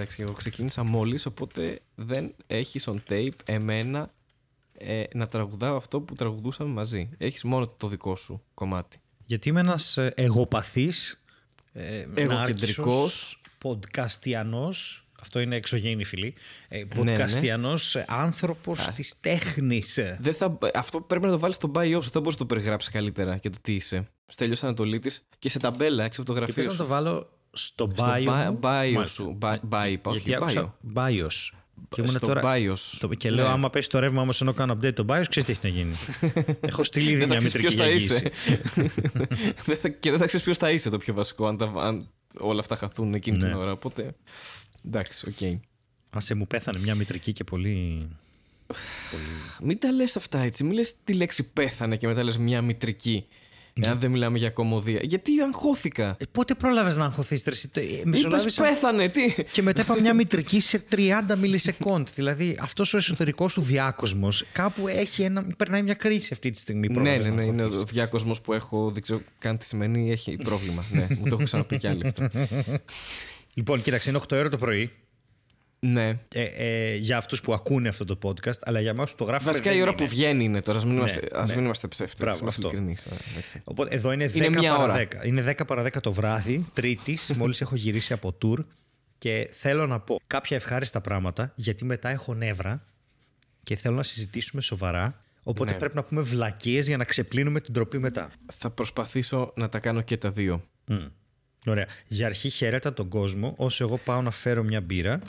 Εντάξει, εγώ ξεκίνησα μόλις, οπότε δεν έχει on tape εμένα ε, να τραγουδάω αυτό που τραγουδούσαμε μαζί. Έχεις μόνο το δικό σου κομμάτι. Γιατί είμαι ένας εγωπαθής. Ε, Εγωκεντρικός. Podcastιανό. Αυτό είναι εξωγήινη φιλή. Ε, Ναι, ναι. Podcastιανό άνθρωπος της τέχνης. Δεν θα, αυτό πρέπει να το βάλεις στο bio σου. Δεν μπορείς να το περιγράψεις καλύτερα και το τι είσαι. Στέλιος Ανατολίτης και σε ταμπέλα έξω από το Και γραφείο πες να σου. το βάλω στο Στο bio. bi- μου. bio Μάλιστα. σου. Bi- Bio, είπα, όχι. Γιατί bio. άκουσα bios. Και ήμουν Στο τώρα... bios. Το- Και λέω, Ναι. άμα πέσει το ρεύμα όμως ενώ κάνω update το bios, ξέρεις τι έχει να γίνει. Έχω στείλει ήδη Δεν θα μια ξέρεις μητρική ποιος θα είσαι. εγγύηση. Δεν θα- και δεν θα ξέρεις ποιος θα είσαι το πιο βασικό, αν, τα, αν όλα αυτά χαθούν εκείνη την Ναι. ώρα. Οπότε. Εντάξει, οκ. Άσε μου πέθανε μια μητρική και πολύ. Μην τα λες αυτά έτσι. Μην λες τη λέξη πέθανε και μετά λες μια μητρική. Εάν δεν μιλάμε για κομμωδία. Γιατί αγχώθηκα. Ε, πότε πρόλαβες να αγχωθείς, Τρεσί. Είπες Μεσολάβησα. πέθανε, τι; Και μετά είπα μια μητρική σε 30 μιλισεκόντ. Δηλαδή αυτός ο εσωτερικός σου διάκοσμος κάπου έχει ένα, περνάει μια κρίση αυτή τη στιγμή. Ναι, πρόλαβες ναι, να ναι. Είναι αγχωθείς. ο διάκοσμος που έχω. Δεν ξέρω καν τι σημαίνει. Έχει πρόβλημα. ναι, μου το έχω ξαναπεί κι άλλοι αυτό. Λοιπόν, κοίταξε, είναι 8 ώρα το πρωί. Ναι. Ε, ε, για αυτούς που ακούνε αυτό το podcast, αλλά για εμάς που το γράφουμε. Βασικά δεν η ώρα είναι. που βγαίνει είναι τώρα. Α μην είμαστε, ας ναι. μην είμαστε ψεύτες. Μπράβο, Είμαστε αυτό. ειλικρινείς, ε, εντάξει. Οπότε εδώ είναι 10 Είναι μία παρά ώρα. 10. Είναι 10 παρά 10 το βράδυ, Τρίτης, μόλις έχω γυρίσει από tour. Και θέλω να πω κάποια ευχάριστα πράγματα, γιατί μετά έχω νεύρα και θέλω να συζητήσουμε σοβαρά. Οπότε Ναι. πρέπει να πούμε βλακίες για να ξεπλύνουμε την τροπή μετά. Θα προσπαθήσω να τα κάνω και τα δύο. Μμ. Ωραία. Για αρχή χαιρέτα τον κόσμο όσο εγώ πάω να φέρω μια μπύρα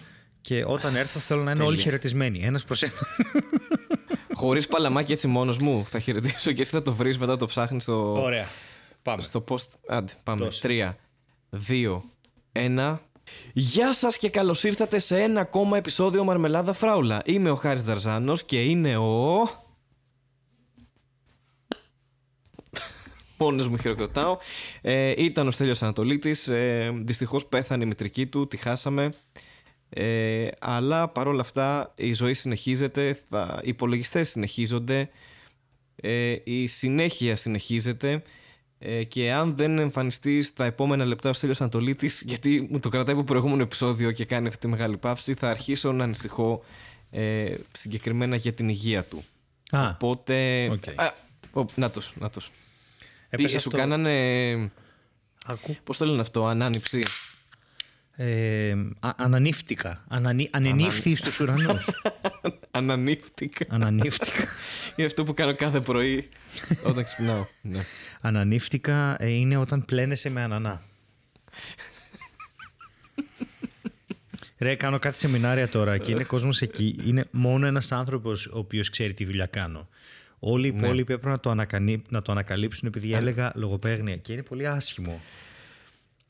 και όταν έρθω θέλω να είναι όλοι χαιρετισμένοι. Ένας προς ένα. Χωρίς παλαμάκι έτσι μόνος μου. Θα χαιρετήσω και εσύ θα το βρεις μετά το ψάχνεις στο, Ωραία. Πάμε. στο post. Άντε, πάμε. Δώσε. Τρία, δύο, ένα. Γεια σας και καλώς ήρθατε σε ένα ακόμα επεισόδιο Μαρμελάδα Φράουλα. Είμαι ο Χάρης Δαρζάνος και είναι ο... Μόνος μου χειροκροτάω. Ε, ήταν ο Στέλιος Ανατολίτης. Ε, δυστυχώς πέθανε η μητρική του, τη χάσαμε. Ε, αλλά παρόλα αυτά η ζωή συνεχίζεται, θα, οι υπολογιστές συνεχίζονται, ε, η συνέχεια συνεχίζεται ε, και αν δεν εμφανιστεί στα επόμενα λεπτά ο Στέλιος Ανατολίτης γιατί μου το κρατάει από προηγούμενο επεισόδιο και κάνει αυτή τη μεγάλη παύση θα αρχίσω να ανησυχώ ε, συγκεκριμένα για την υγεία του. Α, Οπότε... οκ. Α, ο, νάτος, νάτος. Τι, έπαιζε σου αυτό- κάνανε... Ακού. Πώς το λένε αυτό, ανάνηψη; Ε, α- ανανύφτηκα. Ανανύ, ανενύφθη στους ουρανούς. Ανανύφτηκα. Ανανύφτηκα. Είναι αυτό που κάνω κάθε πρωί όταν ξυπνάω. Ναι. Ανανύφτηκα ε, είναι όταν πλένεσαι με ανανά. Ρε, κάνω κάτι σεμινάρια τώρα και είναι κόσμος εκεί. Είναι μόνο ένας άνθρωπος ο οποίος ξέρει τι δουλειά κάνω. Όλοι οι υπόλοιποι έπρεπε να το, ανακανύ... να το ανακαλύψουν επειδή έλεγα λογοπαίγνια και είναι πολύ άσχημο.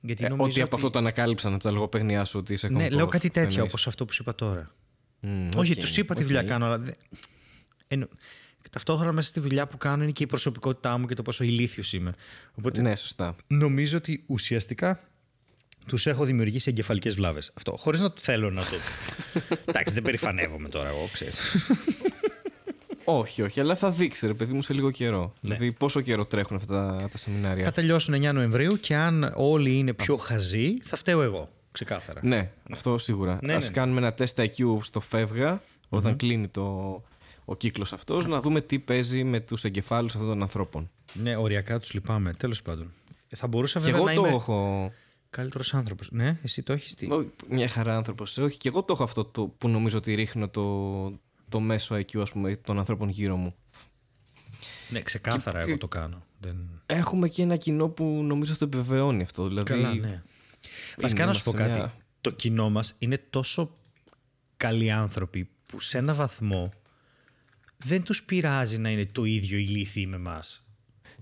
Γιατί Ε, νομίζω ότι από αυτό το ανακάλυψαν από τα λογοπαίγνιά σου ότι είσαι Ναι, κομικός. λέω κάτι τέτοιο εννοείς. όπως αυτό που σου είπα τώρα. Μμ, Όχι, οκ, τους είπα τι οκ. δουλειά κάνω, αλλά. δεν- Εννο... Ταυτόχρονα μέσα στη δουλειά που κάνω είναι και η προσωπικότητά μου και το πόσο ηλίθιος είμαι. Οπότε Ναι, σωστά. νομίζω ότι ουσιαστικά τους έχω δημιουργήσει εγκεφαλικές βλάβες. Αυτό. Χωρίς να το θέλω να το. Εντάξει, δεν περηφανεύομαι τώρα εγώ, ξέρεις. Όχι, όχι, αλλά θα δείξει ρε παιδί μου σε λίγο καιρό. Ναι. Δηλαδή, πόσο καιρό τρέχουν αυτά τα, τα σεμινάρια. θα τελειώσουν 9 Νοεμβρίου και αν όλοι είναι πιο χαζοί, θα φταίω εγώ. Ξεκάθαρα. Ναι, αυτό σίγουρα. Ναι, Ας ναι. κάνουμε ένα τεστ IQ στο φεύγα, όταν κλείνει το, ο κύκλος αυτός, να δούμε τι παίζει με τους εγκεφάλους αυτών των ανθρώπων. Ναι, οριακά τους λυπάμαι. Τέλος πάντων. Ε, Θα μπορούσα Και βέβαια εγώ να το είμαι έχω... καλύτερος άνθρωπος. Ναι, εσύ το έχεις τι; Ω, Μια χαρά άνθρωπος. Όχι, και εγώ το έχω αυτό το, που νομίζω ότι ρίχνω το, το μέσο IQ ας πούμε, των ανθρώπων γύρω μου. Ναι, ξεκάθαρα εγώ το κάνω. Δεν... Έχουμε και ένα κοινό που νομίζω το επιβεβαιώνει αυτό. Δηλαδή, Καλά, ναι. Βασικά να σου πω είμαστε κάτι. μια- Το κοινό μας είναι τόσο καλοί άνθρωποι που σε ένα βαθμό δεν τους πειράζει να είναι το ίδιο ηλίθιοι με εμάς.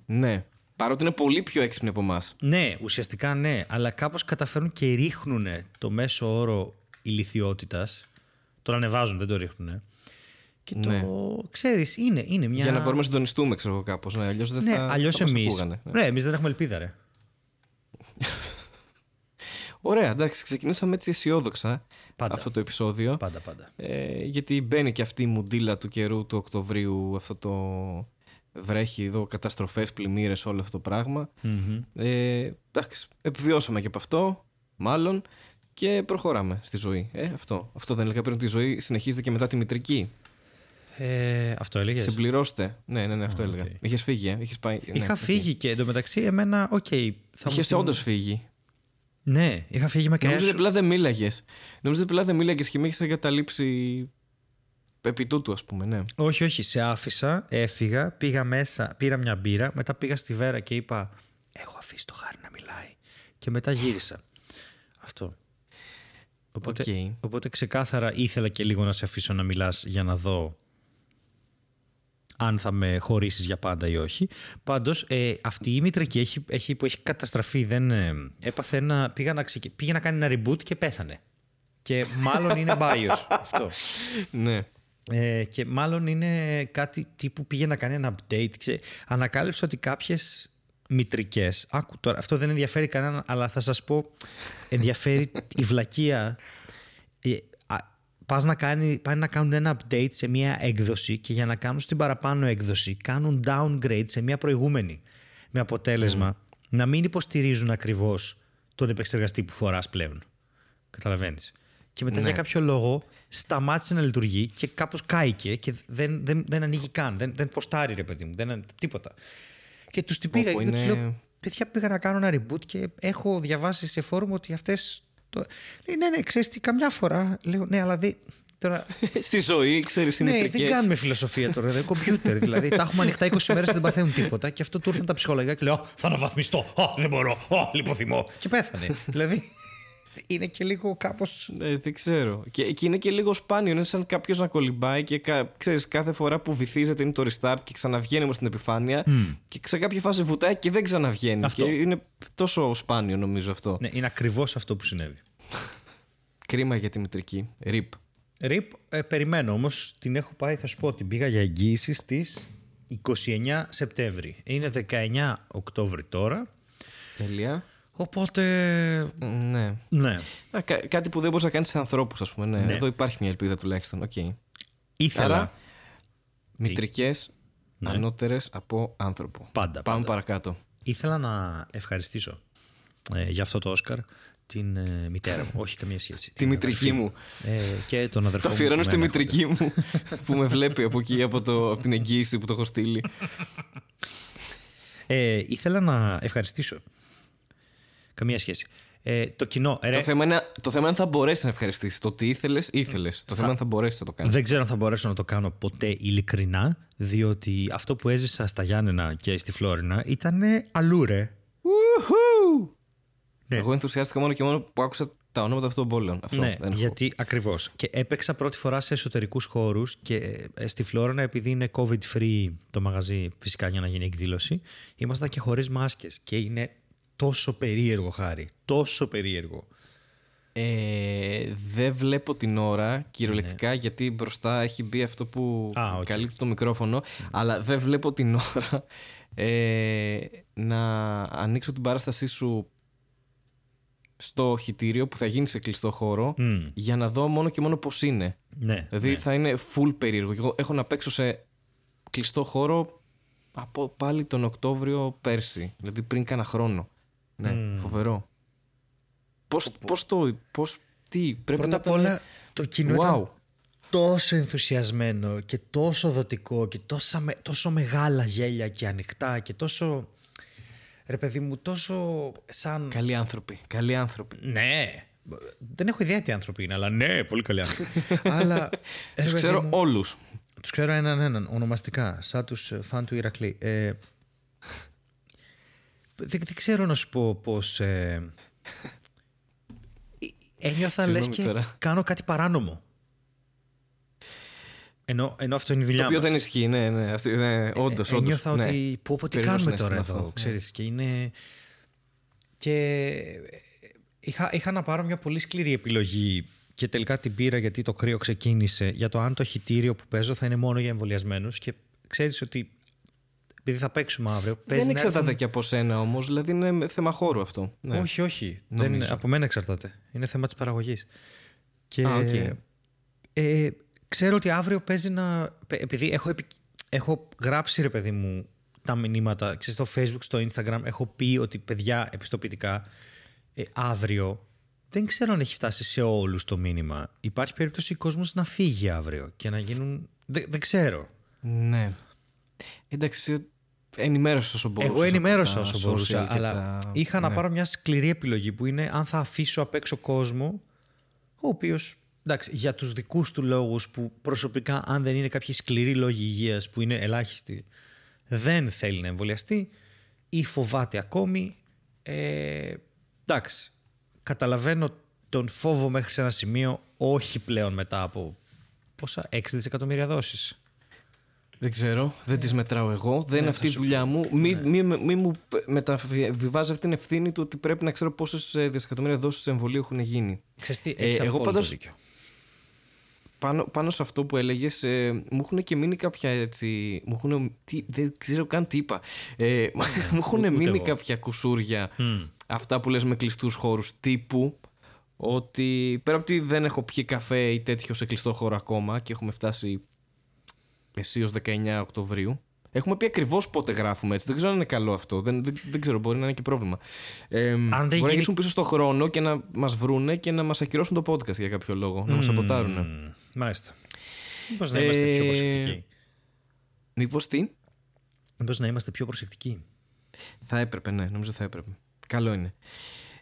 Ναι. Παρότι είναι πολύ πιο έξυπνοι από εμάς. Ναι, ουσιαστικά ναι, αλλά κάπως καταφέρουν και ρίχνουν το μέσο όρο ηλικιότητας. Τον ανεβάζουν, δεν το ρίχνουν. Και το Ναι. ξέρεις, είναι, είναι μια... Για να μπορούμε να συντονιστούμε, ξέρω εγώ κάπως. Ναι, αλλιώς δεν Ναι, θα. αλλιώς θα μας εμείς. ακούγανε. Ναι, εμείς δεν έχουμε ελπίδα, ρε. Ωραία, εντάξει, ξεκινήσαμε έτσι αισιόδοξα Πάντα. αυτό το επεισόδιο. Πάντα, πάντα. Ε, γιατί μπαίνει και αυτή η μουντίλα του καιρού του Οκτωβρίου, αυτό το βρέχει εδώ, καταστροφές, πλημμύρες, όλο αυτό το πραγμα Ε, εντάξει, επιβιώσαμε και από αυτό, μάλλον. και προχωράμε στη ζωή. Ε, αυτό. αυτό δεν έλεγα πριν ότι η ζωή συνεχίζεται και μετά τη μητρική. Ε, αυτό έλεγες; Συμπληρώστε. Ναι, ναι, ναι, αυτό Α, έλεγα. οκ. Είχες φύγει, ε; Είχες πάει... Είχα ναι, οκ. φύγει και εντωμεταξύ εμένα, οκ. θα μου Είχες θυμ- όντως φύγει; Ναι, είχα φύγει με Νομίζω ότι κρέα. απλά δεν μίλαγες. Νομίζω ότι απλά δεν μίλαγες και με είχες εγκαταλείψει επί τούτου, ας πούμε, ναι. Όχι, όχι. Σε άφησα, έφυγα, πήγα μέσα, πήρα μια μπύρα, μετά πήγα στη Βέρα και είπα Έχω αφήσει το Χάρη να μιλάει. Και μετά γύρισα. Αυτό. Οπότε, Οκ. οπότε ξεκάθαρα ήθελα και λίγο να σε αφήσω να μιλάς για να δω αν θα με χωρίσεις για πάντα ή όχι. Πάντως, ε, αυτή η μητρική έχει, έχει, που έχει καταστραφεί, δεν, ε, έπαθε ένα, πήγα να, ξεκι- πήγε να κάνει ένα reboot και πέθανε. Και μάλλον είναι bios αυτό. Ναι. Ε, και μάλλον είναι κάτι τύπου πήγε να κάνει ένα update. Ξέ, ανακάλυψα ότι κάποιες μητρικές, άκου τώρα, αυτό δεν ενδιαφέρει κανέναν, αλλά θα σας πω, ενδιαφέρει η βλακεία. Ε, α, πας να, κάνει, πάνε να κάνουν ένα update σε μια έκδοση και για να κάνουν στην παραπάνω έκδοση κάνουν downgrade σε μια προηγούμενη. Με αποτέλεσμα να μην υποστηρίζουν ακριβώς τον επεξεργαστή που φοράς πλέον. Καταλαβαίνεις. Και μετά για κάποιο λόγο σταμάτησε να λειτουργεί και κάπως κάηκε και δεν, δεν, δεν ανοίγει καν. Δεν, δεν ποστάρει ρε παιδί μου. Δεν, τίποτα. Και τους την πήγα Όπου και τους είναι- λέω παιδιά πήγα να κάνω ένα reboot και έχω διαβάσει σε φόρουμ ότι αυτές... Το... Λέει, ναι, ναι, ξέρεις τι, καμιά φορά. Λέω, ναι, αλλά δεν... Τώρα, Στη ζωή, ξέρεις, είναι ναι, μητρικές. δεν κάνουμε φιλοσοφία τώρα, δεν κομπιούτερ. δηλαδή, τα έχουμε ανοιχτά 20 μέρε και δεν παθαίνουν τίποτα. Και αυτό του ήρθαν τα ψυχολογικά και λέω: «Α, Θα αναβαθμιστώ. Α, δεν μπορώ. Α, λιποθυμώ. Και πέθανε. δηλαδή, είναι και λίγο κάπω. Ναι, δεν ξέρω. Και, και είναι και λίγο σπάνιο. Είναι σαν κάποιος να κολυμπάει και κα, ξέρεις, κάθε φορά που βυθίζεται είναι το restart και ξαναβγαίνει όμως στην επιφάνεια. Και σε κάποια φάση βουτάει και δεν ξαναβγαίνει. Αυτό. Και είναι τόσο σπάνιο νομίζω αυτό. Ναι, είναι ακριβώς αυτό που συνέβη. Κρίμα για τη μητρική. RIP. Ρίπ, ε, περιμένω όμως. Την έχω πάει, θα σου πω, την πήγα για εγγύηση στις 29 Σεπτέμβρη. Είναι 19 Οκτώβρη τώρα. Τέλεια. Οπότε. Ναι. Ναι. Α, κα- κάτι που δεν μπορείς να κάνεις σε ανθρώπους, ας πούμε. Ναι. Ναι. Εδώ υπάρχει μια ελπίδα τουλάχιστον. Οκ. Ήθελα. Άρα, μητρικές Ναι. ανώτερες από άνθρωπο. Πάντα, Πάμε πάντα. παρακάτω. Ήθελα να ευχαριστήσω ε, για αυτό το Όσκαρ την ε, μητέρα μου. Όχι καμία σχέση. την μητρική αδερφή μου. Ε, και τον αδερφό Το μου. αφιερώνω που στη με μητρική μου που με βλέπει από εκεί, από, το, από την εγγύηση που το έχω στείλει. Ε, ήθελα να ευχαριστήσω. Καμία σχέση. Ε, το κοινό. ε, ρε, Το θέμα, είναι, το θέμα είναι αν θα μπορέσεις να ευχαριστήσεις. Το ότι ήθελες, ήθελες. Το θέμα είναι αν θα μπορέσεις να το κάνεις. Δεν ξέρω αν θα μπορέσω να το κάνω ποτέ ειλικρινά, διότι αυτό που έζησα στα Γιάννενα και στη Φλόρινα ήταν αλλού ρε. Ναι. Εγώ ενθουσιάστηκα μόνο και μόνο που άκουσα τα ονόματα αυτών των πόλεων. Αυτό ναι, δεν έχω. γιατί ακριβώς. Και έπαιξα πρώτη φορά σε εσωτερικούς χώρους και ε, στη Φλόρινα επειδή είναι COVID free το μαγαζί φυσικά για να γίνει εκδήλωση, ήμασταν και χωρίς μάσκες και είναι τόσο περίεργο Χάρη. Τόσο περίεργο. Ε, δεν βλέπω την ώρα κυριολεκτικά γιατί μπροστά έχει μπει αυτό που Ναι. Α, οκ. καλύπτει το μικρόφωνο. Αλλά δεν βλέπω την ώρα ε, να ανοίξω την παράστασή σου στο Χυτήριο που θα γίνει σε κλειστό χώρο Μμ. για να δω μόνο και μόνο πώς είναι. Ναι. Δηλαδή ναι. θα είναι full περίεργο. Εγώ έχω να παίξω σε κλειστό χώρο από πάλι τον Οκτώβριο πέρσι. Δηλαδή πριν κάνα χρόνο. Ναι, φοβερό. Πώς, πώς το... Πώς, τι, πρέπει Πρώτα να απ' ήταν- όλα το κοινό Wow. ήταν τόσο ενθουσιασμένο και τόσο δοτικό και τόσα, με- τόσο μεγάλα γέλια και ανοιχτά και τόσο... Ρε παιδί μου, τόσο σαν... Καλοί άνθρωποι. Καλοί άνθρωποι. Ναι. Δεν έχω ιδέα τι άνθρωποι είναι, αλλά ναι, πολύ καλοί άνθρωποι. αλλά. ρε Τους παιδί ξέρω μου, όλους. τους ξέρω έναν έναν, ονομαστικά, σαν τους ε, φαν του Ηρακλή. Ε, δεν, δεν ξέρω να σου πω πώς... Ε, ε, ένιωθα λες Συγγνώμη και τώρα. κάνω κάτι παράνομο. Ενώ, ενώ αυτό είναι η δουλειά Το οποίο μας. δεν ισχύει, ναι, ναι. Αυτή, ναι όντως, όντως. Ένιωθα ναι. ότι πω, πω τι Περίεργο κάνουμε τώρα συναίσθημα εδώ, αυτό, ξέρεις, και είναι... Και είχα, είχα να πάρω μια πολύ σκληρή επιλογή και τελικά την πήρα γιατί το κρύο ξεκίνησε για το αν το Χυτήριο που παίζω θα είναι μόνο για εμβολιασμένους και ξέρεις ότι επειδή θα παίξουμε αύριο... παίζει Δεν να εξαρτάται έρθουν- και από σένα όμως, δηλαδή είναι θέμα χώρου αυτό. Ναι. Όχι, όχι. Δεν, Νομίζω. από μένα εξαρτάται. Είναι θέμα της παραγωγής. Και Α, οκ. ε, ξέρω ότι αύριο παίζει να... πε- Επειδή έχω, επι- έχω γράψει, ρε παιδί μου, τα μηνύματα ξέρεις, στο facebook, στο instagram, έχω πει ότι παιδιά πιστοποιητικά ε, αύριο δεν ξέρω αν έχει φτάσει σε όλους το μήνυμα. Υπάρχει περίπτωση ο κόσμος να φύγει αύριο και να γίνουν... Δεν, δεν ξέρω. Ναι. Εντάξει, εσύ ενημέρωσε όσο μπορούσα. Εγώ ενημέρωσα όσο μπορούσα, αλλά τα... είχα ναι. να πάρω μια σκληρή επιλογή που είναι αν θα αφήσω απ' έξω κόσμο, ο οποίος για τους δικούς του λόγους που προσωπικά αν δεν είναι κάποιοι σκληροί λόγοι υγείας που είναι ελάχιστοι δεν θέλει να εμβολιαστεί ή φοβάται ακόμη. Ε, εντάξει, καταλαβαίνω τον φόβο μέχρι σε ένα σημείο, όχι πλέον μετά από πόσα, 6 δισεκατομμύρια δόσεις. Δεν ξέρω, δεν τις μετράω εγώ, δεν είναι ναι, αυτή η δουλειά μου. Μη, ναι. μη, μη, μου μεταβιβάζει αυτή την ευθύνη του ότι πρέπει να ξέρω πόσες ε, δισεκατομμύρια δόσεις εμβολίου έχουν γίνει. Ξέρεις τι, ε, εγώ πάντως, δίκιο πάνω, πάνω σε αυτό που έλεγες ε, μου έχουν και μείνει κάποια έτσι μου έχουν, τι, δεν ξέρω καν τι είπα ε, μου έχουν μείνει κάποια κουσούρια αυτά που λες με κλειστούς χώρους τύπου ότι πέρα από ότι δεν έχω πιει καφέ ή τέτοιο σε κλειστό χώρο ακόμα και έχουμε φτάσει εσύ 19 Οκτωβρίου Έχουμε πει ακριβώς πότε γράφουμε έτσι. Δεν ξέρω αν είναι καλό αυτό. Δεν, δεν, δεν ξέρω, μπορεί να είναι και πρόβλημα. Ε, αν δεν μπορεί γίνει... να γυρίσουν πίσω στο χρόνο και να μας βρούνε και να μας ακυρώσουν το podcast για κάποιο λόγο. Mm, να μας σαμποτάρουν. Μάλιστα. Μήπως να είμαστε πιο προσεκτικοί. Μήπως τι; Μήπως να είμαστε πιο προσεκτικοί. Θα έπρεπε, ναι, νομίζω θα έπρεπε. Καλό είναι.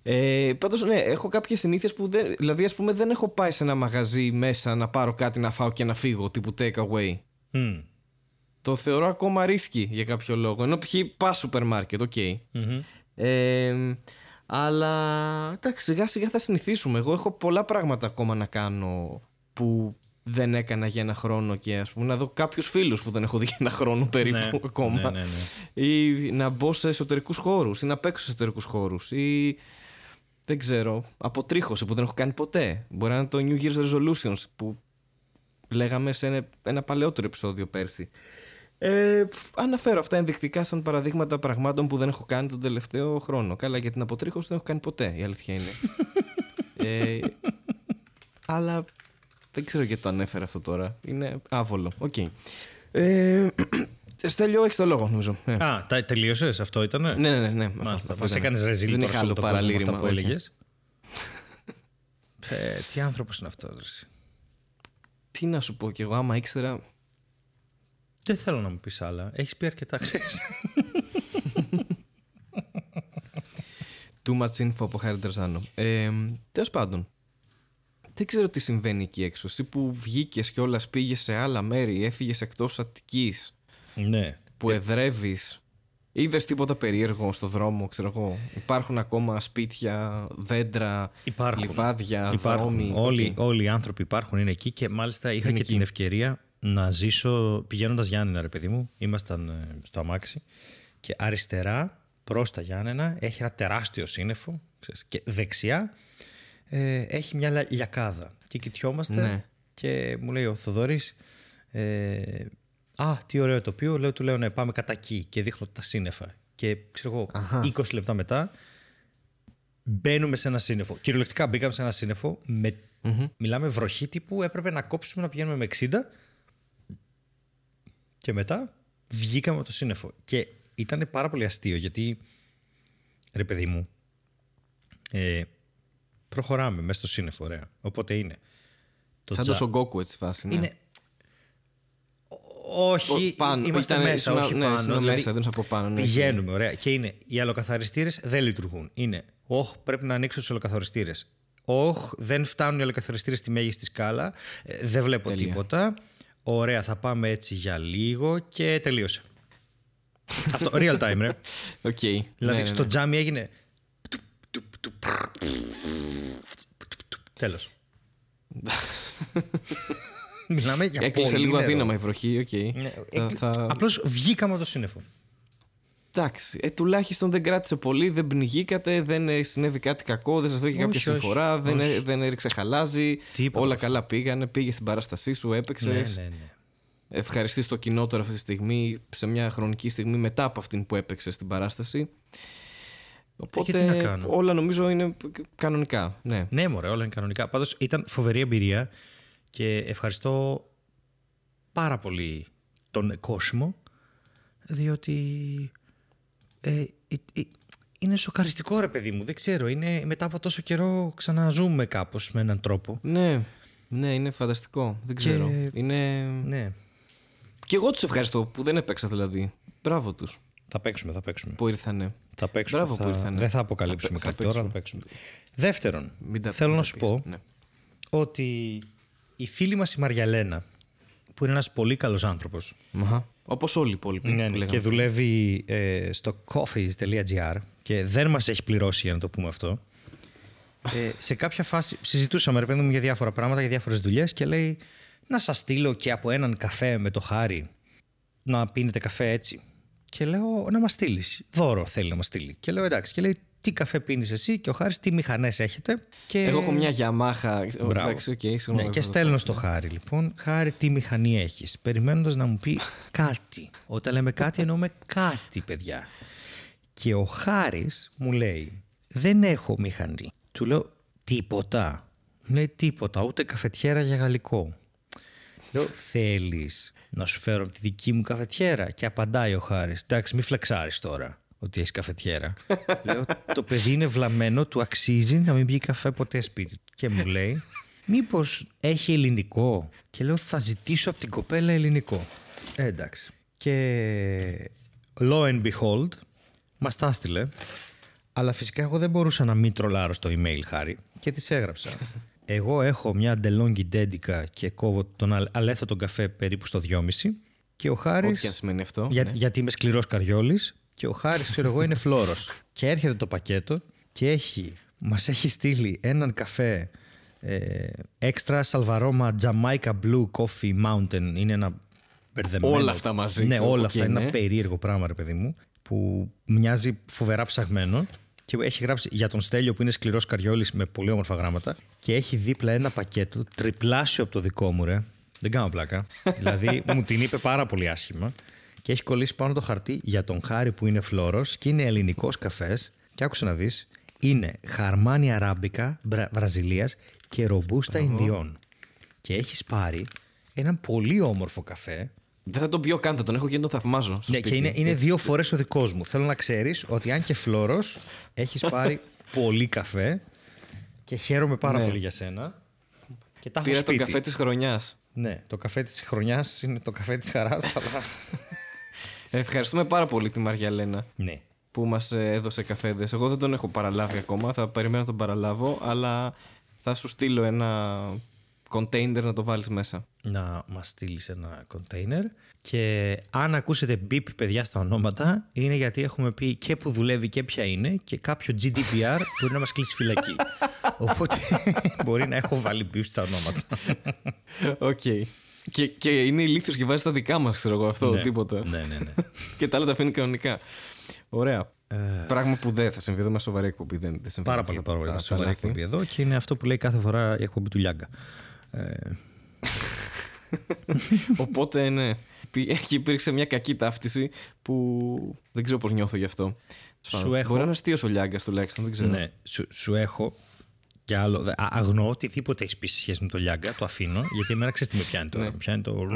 Ε, Πάντως, ναι, έχω κάποιες συνήθειες που δεν. Δηλαδή, ας πούμε, δεν έχω πάει σε ένα μαγαζί μέσα να πάρω κάτι να φάω και να φύγω, τύπου take away. Mm. Το θεωρώ ακόμα risky για κάποιο λόγο. Ενώ π.χ. πας σούπερ μάρκετ, οκ. Ε, αλλά εντάξει, σιγά σιγά θα συνηθίσουμε. Εγώ έχω πολλά πράγματα ακόμα να κάνω που δεν έκανα για ένα χρόνο και ας πούμε να δω κάποιους φίλους που δεν έχω δει για ένα χρόνο περίπου ναι, ακόμα ναι, ναι, ναι. ή να μπω σε εσωτερικούς χώρους ή να παίξω σε εσωτερικούς χώρους ή δεν ξέρω, αποτρίχωση που δεν έχω κάνει ποτέ. Μπορεί να είναι το New Year's Resolutions που λέγαμε σε ένα, ένα παλαιότερο επεισόδιο πέρσι. Ε, αναφέρω αυτά ενδεικτικά σαν παραδείγματα πραγμάτων που δεν έχω κάνει τον τελευταίο χρόνο. Καλά, για την αποτρίχωση δεν έχω κάνει ποτέ, η αλήθεια είναι. ε, αλλά δεν ξέρω γιατί το ανέφερα αυτό τώρα. Είναι άβολο. Ok. Okay. Ε, Στέλιο, έχεις το λόγο, νομίζω. Ε. Α, τα τελείωσες, αυτό ήταν. Ναι, ναι, ναι. ναι Μάλιστα. Μα έκανες ρεζίλ Δεν είχα άλλο παραλήρημα που έλεγες. ε, τι άνθρωπος είναι αυτός, Τι να σου πω κι εγώ, άμα ήξερα. Δεν θέλω να μου πεις άλλα. Έχεις πει αρκετά, ξέρεις. Too much info από Χάρη Τερζάνο. Ε, Τέλος πάντων, δεν ξέρω τι συμβαίνει εκεί έξω. Εσύ που βγήκες και όλα πήγες σε άλλα μέρη, έφυγες εκτός Αττικής. Ναι. Που εδρεύεις. Είδες τίποτα περίεργο στο δρόμο, ξέρω εγώ; Υπάρχουν ακόμα σπίτια, δέντρα, υπάρχουν. λιβάδια, υπάρχουν. δρόμοι. Όλοι, όλοι οι άνθρωποι υπάρχουν, είναι εκεί και μάλιστα είχα και την ευκαιρία να ζήσω πηγαίνοντας Γιάννενα, ρε παιδί μου. Ήμασταν ε, στο αμάξι και αριστερά προς τα Γιάννενα έχει ένα τεράστιο σύννεφο ξέρεις, και δεξιά ε, έχει μια λιακάδα. Και κοιτιόμαστε ναι. και μου λέει ο Θοδωρής ε, «Α, τι ωραίο τοπίο». Λέω, του λέω «Ναι, πάμε κατά εκεί» και δείχνω τα σύννεφα. Και ξέρω εγώ, 20 λεπτά μετά μπαίνουμε σε ένα σύννεφο. Κυριολεκτικά μπήκαμε σε ένα σύννεφο. Με, Μιλάμε βροχή τύπου, έπρεπε να κόψουμε να πηγαίνουμε με 60 και μετά βγήκαμε από το σύννεφο. Και ήταν πάρα πολύ αστείο γιατί, ρε παιδί μου, ε, προχωράμε μέσα στο σύννεφο, ωραία. Οπότε είναι. Το Σαν τζα... το Σογκόκου έτσι φάση, ναι. Είναι... Όχι, πάνω. είμαστε Ήταν, μέσα, όχι ναι, πάνω. Δηλαδή, μέσα, δεν από πάνω. Ναι, πηγαίνουμε, ωραία. Και είναι, οι αλλοκαθαριστήρε δεν λειτουργούν. Είναι, όχ, πρέπει να ανοίξω τους αλλοκαθαριστήρε. Όχι, δεν φτάνουν οι αλλοκαθαριστήρε στη μέγιστη σκάλα. Ε, δεν βλέπω Τέλεια. τίποτα. Ωραία, θα πάμε έτσι για λίγο και τελείωσε. Αυτό, real time, ρε. Okay. Δηλαδή, ναι, στο ναι. τζάμι έγινε Τέλος. Μιλάμε για Έκλεισε λίγο αδύναμα η βροχή, ok. Okay. Ναι, θα, Απλώς βγήκαμε από το σύννεφο. Εντάξει, ε, τουλάχιστον δεν κράτησε πολύ, δεν πνιγήκατε, δεν ε, συνέβη κάτι κακό, δεν σας βρήκε κάποια συμφορά, δεν, ε, δεν έριξε χαλάζι. όλα καλά πήγανε, πήγε στην παράστασή σου, έπαιξες. Ναι, ναι, ναι. Ευχαριστείς το κοινό τώρα αυτή τη στιγμή, σε μια χρονική στιγμή μετά από αυτήν που έπαιξες στην παράσταση. Οπότε όλα νομίζω είναι κανονικά. Ναι, ναι μωρέ, όλα είναι κανονικά. Πάντως ήταν φοβερή εμπειρία και ευχαριστώ πάρα πολύ τον κόσμο διότι ε, είναι σοκαριστικό ρε παιδί μου. Δεν ξέρω. Είναι, μετά από τόσο καιρό ξαναζούμε κάπως με έναν τρόπο. Ναι, ναι, είναι φανταστικό. Δεν ξέρω. Είναι... Ναι. Και εγώ τους ευχαριστώ που δεν έπαιξα δηλαδή. Μπράβο τους Θα παίξουμε, θα παίξουμε. που ήρθανε. Θα παίξουμε. Μπράβο θα... που ήρθανε. Δεν θα αποκαλύψουμε Θα- θα κάτι τώρα, θα παίξουμε. Δεύτερον, Μην τα- θέλω μην να τα σου πεις. πω Ναι. ότι η φίλη μας η Μαριαλένα, που είναι ένας πολύ καλός άνθρωπος, Μαχα. Όπως όλοι οι υπόλοιποι. ναι, που ναι, λέγαμε. και δουλεύει ε, στο coffees.gr και δεν μας έχει πληρώσει για να το πούμε αυτό. Ε, σε κάποια φάση συζητούσαμε ρε παιδί μου για διάφορα πράγματα, για διάφορες δουλειές και λέει να σας στείλω και από έναν καφέ με το Χάρη να πίνετε καφέ έτσι. Και λέω να μας στείλεις. Δώρο θέλει να μας στείλει. Και λέω εντάξει. Και λέει τι καφέ πίνεις εσύ και ο Χάρης τι μηχανές έχετε. Και... Εγώ έχω μια Yamaha. Μπράβο. Εντάξει, οκ, συγγνώμη. Ναι, και στέλνω στο Χάρη λοιπόν, Χάρη τι μηχανή έχεις, περιμένοντας να μου πει κάτι. Όταν λέμε κάτι εννοούμε κάτι παιδιά. Και ο Χάρης μου λέει, δεν έχω μηχανή. Του λέω, τίποτα. Μου λέει τίποτα, ούτε καφετιέρα για γαλλικό. Λέω, θέλεις να σου φέρω από τη δική μου καφετιέρα. Και απαντάει ο Χάρης, εντάξει μη φλεξάρεις τώρα ότι έχεις καφετιέρα. Λέω, το παιδί είναι βλαμμένο, του αξίζει να μην πιει καφέ ποτέ σπίτι του. Και μου λέει, μήπως έχει ελληνικό; Και λέω, θα ζητήσω από την κοπέλα ελληνικό. Ε, εντάξει. Και lo and behold, μας τα έστειλε. Αλλά φυσικά εγώ δεν μπορούσα να μην τρολάρω στο email, Χάρη, και της έγραψα. Εγώ έχω μια DeLonghi Dedica και κόβω τον αλ- αλέθο τον καφέ περίπου στο 2,5 και ο Χάρης... Ό,τι και αν σημαίνει αυτό. Για, ναι. Γιατί είμαι σκληρός καριόλης και ο Χάρης, ξέρω εγώ, είναι φλόρος. και έρχεται το πακέτο και έχει, μας έχει στείλει έναν καφέ ε, extra Salvaroma Jamaica Blue Coffee Mountain. Είναι ένα μπερδεμένο. Όλα αυτά μαζί, Ναι, ξέρω, όλα οκ, αυτά. Είναι ναι. ένα περίεργο πράγμα, ρε παιδί μου, που μοιάζει φοβερά ψαγμένο. Και έχει γράψει για τον Στέλιο που είναι σκληρός καριόλης με πολύ όμορφα γράμματα. Και έχει δίπλα ένα πακέτο τριπλάσιο από το δικό μου, ρε. Δεν κάνω πλάκα. δηλαδή μου την είπε πάρα πολύ άσχημα. Και έχει κολλήσει πάνω το χαρτί για τον Χάρη που είναι φλόρος και είναι ελληνικός καφές. Και άκουσε να δεις, είναι χαρμάνι αράμπικα Βραζιλίας και ρομπούστα Ινδιών. Και έχει πάρει έναν πολύ όμορφο καφέ Δεν θα τον πιω καν, θα τον έχω και τον θαυμάζω. στο ναι, σπίτι. και είναι, είναι δύο φορές ο δικός μου. Θέλω να ξέρεις ότι αν και φλόρος έχει πάρει πολύ καφέ και χαίρομαι πάρα Ναι. πολύ για σένα. Και τα έχω Πήρα τον σπίτι. καφέ της χρονιάς. Ναι, το καφέ της χρονιάς είναι το καφέ της χαράς, αλλά. Ευχαριστούμε πάρα πολύ τη Μαριά Λένα ναι. που μας έδωσε καφέδες. Εγώ δεν τον έχω παραλάβει ακόμα. Θα περιμένω να τον παραλάβω, αλλά θα σου στείλω ένα container να το βάλεις μέσα. Να μας στείλεις ένα κοντέινερ. Και αν ακούσετε μπιπ, παιδιά, στα ονόματα, είναι γιατί έχουμε πει και που δουλεύει και ποια είναι και κάποιο GDPR μπορεί να μας κλείσει φυλακή. Οπότε μπορεί να έχω βάλει μπιπ στα ονόματα. Οκ. Και, και είναι ηλίθιος και βάζει τα δικά μας, ξέρω εγώ αυτό, Ναι. τίποτα. ναι, ναι, ναι. και τα άλλα τα αφήνει κανονικά. Ωραία. Πράγμα που δεν θα συμβεί εδώ με σοβαρή εκπομπή. Δεν, δεν συμβαίνει Πάρα αυτό πολύ, τα- πάρα πολύ. τα- Σοβαρή τα λάθη. εκπομπή εδώ και είναι αυτό που λέει κάθε φορά η εκπομπή του Λιάγκα. Ε, Οπότε, ναι. Πη- Εκεί υπήρξε μια κακή ταύτιση που δεν ξέρω πώς νιώθω γι' αυτό. Σου έχω- Μπορεί να είναι αστείος ο Λιάγκας τουλάχιστον, δεν ξέρω. ναι, σου, σου έχω και άλλο. δε- α- Αγνοώ οτιδήποτε έχεις πει σε σχέση με το Λιάγκα. Το αφήνω γιατί εμένα ξέρεις τι με πιάνει τώρα. Ναι. Με πιάνει το.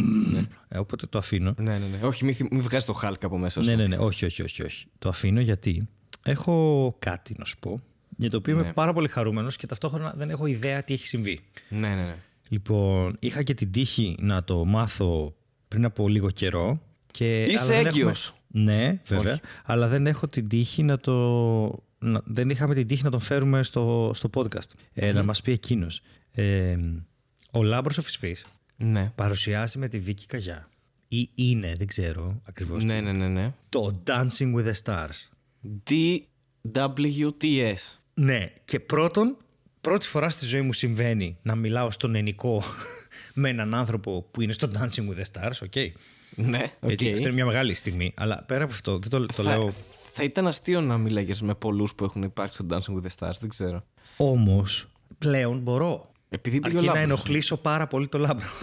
Ε, οπότε το αφήνω. Ναι, ναι, ναι. Όχι, μην, θυ- μην βγάζεις το χάλκα από μέσα σου. Ναι, ναι, ναι. Όχι, όχι, όχι, όχι. Το αφήνω γιατί έχω κάτι να σου πω για το οποίο Ναι. είμαι πάρα πολύ χαρούμενος και ταυτόχρονα δεν έχω ιδέα τι έχει συμβεί. ναι, ναι, ναι. Λοιπόν, είχα και την τύχη να το μάθω πριν από λίγο καιρό. Και, Είσαι αλλά δεν έγκυος. έχουμε- Ναι, βέβαια. Όχι. Αλλά δεν έχω την τύχη να το... να- Δεν είχαμε την τύχη να τον φέρουμε στο, στο podcast. Ε, να μας πει εκείνος. Ε, ο Λάμπρος ο Φισφής Ναι. παρουσιάζει με τη Βίκη Καγιά. Ή είναι, δεν ξέρω ακριβώς. Ναι, ναι, ναι, ναι. Το Dancing with the Stars. DWTS. Ναι, και πρώτον, πρώτη φορά στη ζωή μου συμβαίνει να μιλάω στον ενικό με έναν άνθρωπο που είναι στο Dancing with the Stars, ok. Ναι, οκ. Γιατί αυτό είναι μια μεγάλη στιγμή. Αλλά πέρα από αυτό, δεν το, το θα, λέω. Θα ήταν αστείο να μιλάγες με πολλούς που έχουν υπάρξει στο Dancing with the Stars, δεν ξέρω. Όμως, πλέον μπορώ. Επειδή πήγε ο Αρκεί να Λάμπρος. ενοχλήσω πάρα πολύ το λάμπρο.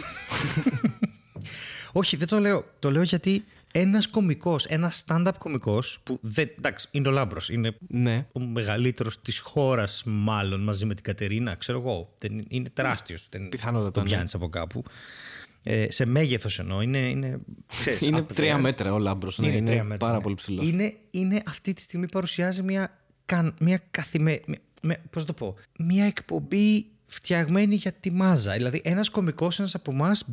Όχι, δεν το λέω. Το λέω γιατί ένας κωμικό, ένας stand-up κωμικό που. Δεν, εντάξει, είναι ο λάμπρος. Είναι Ναι. ο μεγαλύτερος της χώρας, μάλλον μαζί με την Κατερίνα. Ξέρω εγώ. Δεν, είναι τεράστιος. Δεν Πιθανότατα, το ναι. πιάνεις από κάπου. Ε, σε μέγεθος εννοώ. Είναι, είναι, ξέρεις, Είναι up τρία there. μέτρα ο Λάμπρος. Ναι, είναι τρία μέτρα, πάρα ναι. πολύ ψηλός. Είναι, είναι αυτή τη στιγμή παρουσιάζει μια καν, μια καθημε... Με, πώς το πω, μια εκπομπή φτιαγμένη για τη μάζα. Δηλαδή, ένας κωμικός, ένας από εμάς,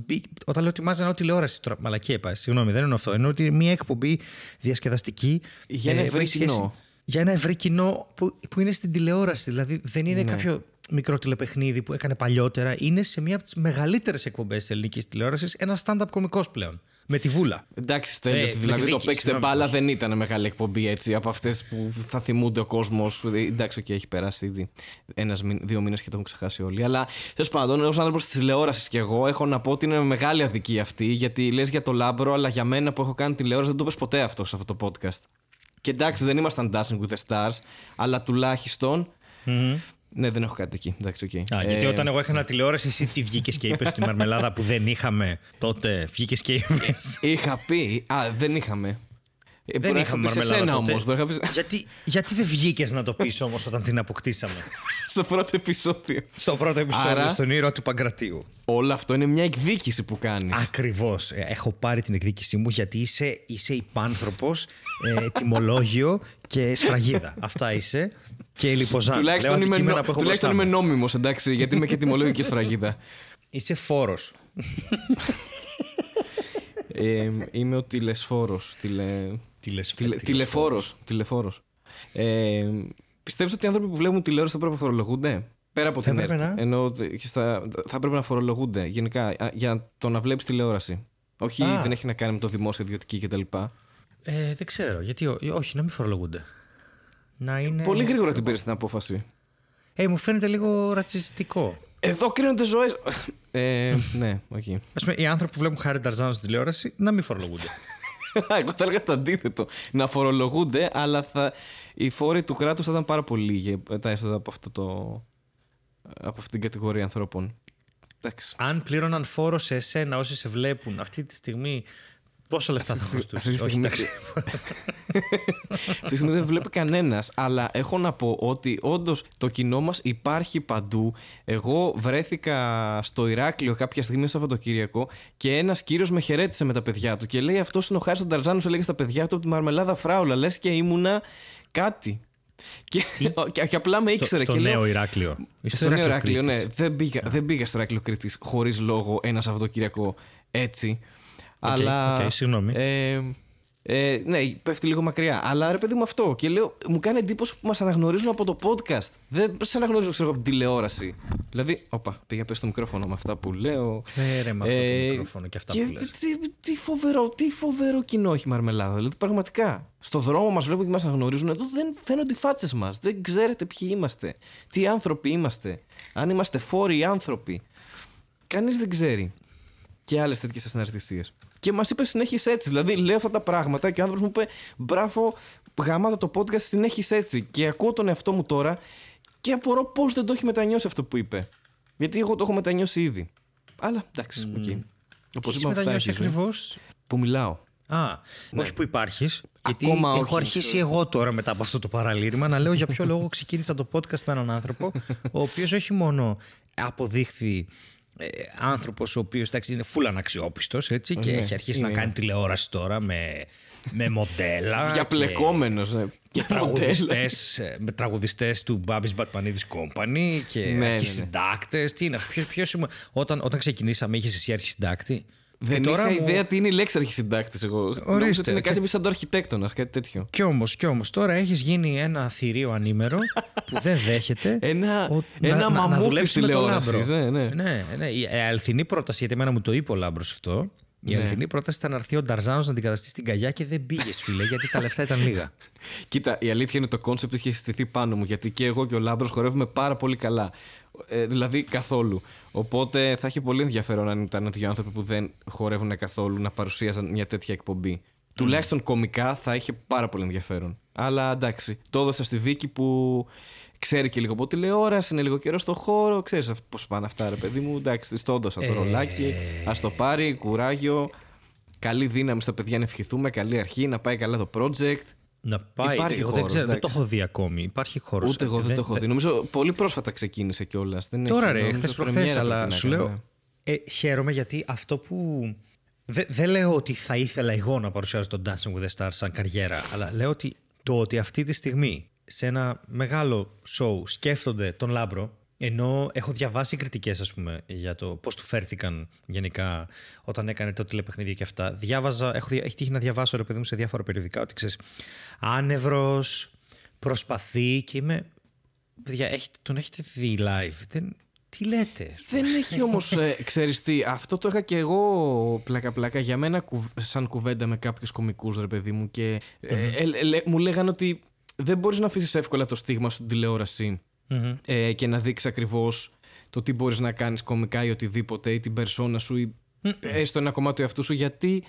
όταν λέω τη μάζα, εννοώ τηλεόραση. Τώρα, μαλακία είπα, συγγνώμη, δεν εννοώ αυτό. Εννοώ ότι μια εκπομπή διασκεδαστική. Για ένα ε, ευρύ κοινό. Για ένα ευρύ κοινό που, που είναι στην τηλεόραση. Δηλαδή, δεν είναι ναι. κάποιο μικρό τηλεπαιχνίδι που έκανε παλιότερα. Είναι σε μία από τις μεγαλύτερες εκπομπές της ελληνικής τηλεόρασης ένας stand-up κωμικός πλέον. Με τη βούλα. Εντάξει, Στέλιο, ε, δηλαδή το παίξτε μπάλα δεν ήταν μεγάλη εκπομπή έτσι από αυτές που θα θυμούνται ο κόσμος. Εντάξει, okay, έχει περάσει ήδη ένας, δύο μήνες και το έχουν ξεχάσει όλοι. Αλλά τέλος πάντων, ως άνθρωπος της τηλεόρασης και εγώ, έχω να πω ότι είναι μεγάλη αδικία αυτή. Γιατί λες για το λάμπρο, αλλά για μένα που έχω κάνει τηλεόραση δεν το πες ποτέ αυτό σε αυτό το podcast. Και εντάξει, δεν ήμασταν Dancing with the Stars, αλλά τουλάχιστον mm-hmm. Ναι, δεν έχω κάτι εκεί. Εντάξει, okay. Α, γιατί ε, όταν εγώ έκανα τηλεόραση, εσύ τι βγήκες και είπες στη μαρμελάδα που δεν είχαμε τότε. Βγήκες και είπες; Είχα πει. Α, δεν είχαμε. Ε, δεν είχαμε μαρμελάδα τότε. Όμως, γιατί, γιατί δεν βγήκες να το πεις όμως όταν την αποκτήσαμε; Στο πρώτο επεισόδιο. Στο πρώτο επεισόδιο, Άρα, στον ήρωα του Παγκρατίου. Όλο αυτό είναι μια εκδίκηση που κάνεις. Ακριβώς. Ε, έχω πάρει την εκδίκησή μου γιατί είσαι, είσαι υπάνθρωπος, ε, τιμολόγιο και σφραγίδα. Αυτά είσαι. Και λιποζάν. Τουλάχιστον, είμαι, νο... τουλάχιστον είμαι νόμιμος, εντάξει, γιατί είμαι και τιμολόγιο και σφραγίδα. Είσαι φόρος. ε, είμαι ο τηλεσφόρος. Τηλε... Τηλεφόρος. Τηλεφόρος. Ε, Πιστεύεις ότι οι άνθρωποι που βλέπουν τηλεόραση θα πρέπει να φορολογούνται; Πέρα από την έρευνα. Ενώ θα, θα πρέπει να φορολογούνται γενικά για το να βλέπεις τηλεόραση. Όχι, δεν έχει να κάνει με το δημόσιο, ιδιωτική κτλ. Ε, δεν ξέρω. Γιατί όχι, να μην φορολογούνται. Να είναι... Πολύ γρήγορα την πήρες την απόφαση. Ε, μου φαίνεται λίγο ρατσιστικό. Εδώ κρίνονται ζωές. Ε, ναι, όχι. Okay. Α πούμε, οι άνθρωποι που βλέπουν Χάρη Ταρζάνο στην τηλεόραση να μην φορολογούνται. Εγώ θα έλεγα το αντίθετο. Να φορολογούνται, αλλά θα... οι φόροι του κράτους θα ήταν πάρα πολύ λίγοι τα έσοδα από, αυτό το... από αυτή την κατηγορία ανθρώπων. Εντάξει. Αν πλήρωναν φόρο σε εσένα όσοι σε βλέπουν αυτή τη στιγμή Πόσα λεφτά θα χρωστούσε. Αυτή τη στιγμή, αυτή τη στιγμή δεν βλέπει κανένας. Αλλά έχω να πω ότι όντως το κοινό μας υπάρχει παντού. Εγώ βρέθηκα στο Ηράκλειο κάποια στιγμή στο Σαββατοκύριακο και ένας κύριος με χαιρέτησε με τα παιδιά του και λέει Αυτός είναι ο Χάρης ο Ταρζάνο, έλεγε στα παιδιά του από τη Μαρμελάδα Φράουλα. Λες και ήμουνα κάτι. Και, και, απλά με ήξερε. Στο, στο νέο Ηράκλειο. Στο, νέο Ηράκλειο, ναι. Δεν πήγα, δεν πήγα στο Ηράκλειο Κρήτης χωρίς λόγο ένα Σαββατοκύριακο έτσι αλλά. Okay, συγγνώμη. Ε, ε, ναι, πέφτει λίγο μακριά. Αλλά ρε παιδί μου αυτό. Και λέω, μου κάνει εντύπωση που μας αναγνωρίζουν από το podcast. Δεν σε αναγνωρίζουν ξέρω, από την τηλεόραση. Δηλαδή, όπα, πήγα πέσει το μικρόφωνο με αυτά που λέω. Ναι, ρε, με αυτό το ε, μικρόφωνο και αυτά και, που λες. Τι, τι, φοβερό, τι φοβερό κοινό έχει η Μαρμελάδα. Δηλαδή, πραγματικά. Στο δρόμο μας βλέπουν και μας αναγνωρίζουν. Εδώ δεν φαίνονται οι φάτσες μας. Δεν ξέρετε ποιοι είμαστε. Τι άνθρωποι είμαστε. Αν είμαστε φλόροι άνθρωποι. Κανείς δεν ξέρει. Και άλλες τέτοιες ασυναρτησίες. Και μας είπε συνέχισε έτσι. Δηλαδή, λέω αυτά τα πράγματα και ο άνθρωπος μου είπε Μπράβο, γαμάτα το podcast, συνέχισε έτσι. Και ακούω τον εαυτό μου τώρα και απορώ πώς δεν το έχει μετανιώσει αυτό που είπε. Γιατί εγώ το έχω μετανιώσει ήδη. Αλλά εντάξει, ok. Okay. Όπως είπα, μετανιώσει ακριβώς; Που μιλάω. Α, ναι. όχι που υπάρχεις. Γιατί Ακόμα έχω όχι. αρχίσει εγώ τώρα μετά από αυτό το παραλήρημα να λέω για ποιο λόγο ξεκίνησα το podcast με έναν άνθρωπο ο οποίος όχι μόνο αποδείχθη ε, άνθρωπος ο οποίος εντάξει, είναι φούλα αναξιόπιστος έτσι, και ναι, έχει αρχίσει να κάνει τηλεόραση τώρα με, με μοντέλα Διαπλεκόμενος και, ναι. και τραγουδιστές, ε, με τραγουδιστές του Babis Batmanidis Company και ναι, ναι, ναι. αρχισυντάκτες τι είναι, ποιος, ποιος, όταν, όταν ξεκινήσαμε είχες εσύ αρχισυντάκτη; Δεν και είχα ιδέα τι είναι η λέξη αρχισυντάκτη. Εγώ Ορίστε, ότι είναι κάτι σαν το αρχιτέκτονας, κάτι τέτοιο. Κι όμως, κι όμως, τώρα έχεις γίνει ένα θηρίο ανήμερο που δεν δέχεται. ένα ο, ένα να, μαμούθ τηλεόρασης. Ναι, ναι. ναι, ναι. Η αληθινή πρόταση, γιατί εμένα μου το είπε ο Λάμπρος αυτό. Η ναι. αληθινή πρόταση ήταν να έρθει ο Νταρζάνος να αντικαταστήσει την Καγιά και δεν πήγε, φίλε, γιατί τα λεφτά ήταν λίγα. Κοίτα, η αλήθεια είναι το concept είχε στηθεί πάνω μου, γιατί και εγώ και ο Λάμπρος χορεύουμε πάρα πολύ καλά. Ε, δηλαδή καθόλου. Οπότε θα έχει πολύ ενδιαφέρον αν ήταν δύο άνθρωποι που δεν χορεύουν καθόλου να παρουσίαζαν μια τέτοια εκπομπή. Mm. Τουλάχιστον κωμικά θα είχε πάρα πολύ ενδιαφέρον. Αλλά εντάξει, το έδωσα στη Βίκη που ξέρει και λίγο από τηλεόραση, είναι λίγο καιρό στο χώρο. Ξέρεις πώς πάνε αυτά, ρε παιδί μου. Εντάξει, της το έδωσα το ε... ρολάκι. Α το πάρει, κουράγιο. Καλή δύναμη στα παιδιά να ευχηθούμε. Καλή αρχή, να πάει καλά το project. Να πάει. Υπάρχει εγώ δεν, ξέρω, δεν το έχω δει ακόμη. Υπάρχει χώρος. Ούτε εγώ δεν, το έχω δει. Νομίζω πολύ πρόσφατα ξεκίνησε κιόλας. Τώρα ρε, χθες προχθές, αλλά σου λέω. Ε, χαίρομαι γιατί αυτό που. Δεν δε λέω ότι θα ήθελα εγώ να παρουσιάζω τον Dancing with the Stars σαν καριέρα, αλλά λέω ότι το ότι αυτή τη στιγμή σε ένα μεγάλο show σκέφτονται τον Λάμπρο, ενώ έχω διαβάσει κριτικές, ας πούμε, για το πώς του φέρθηκαν γενικά όταν έκανε το τηλεπαιχνίδι και αυτά. Διάβαζα, έχω, έχει τύχει να διαβάσω ρε παιδί μου σε διάφορα περιοδικά ότι ξέρεις, άνευρος, προσπαθεί και είμαι. Παιδιά, τον έχετε δει live. Δεν, τι λέτε. Δεν έχει όμως, ε, ξέρεις τι, αυτό το είχα και εγώ πλάκα-πλάκα για μένα σαν κουβέντα με κάποιους κομικούς, ρε παιδί μου. Και ε, ε, μου λέγανε ότι δεν μπορείς να αφήσεις εύκολα το στίγμα στην τηλεόραση ε, και να δείξεις ακριβώς το τι μπορείς να κάνεις κομικά ή οτιδήποτε, ή την περσόνα σου, ή έστω ένα κομμάτι του εαυτού σου, γιατί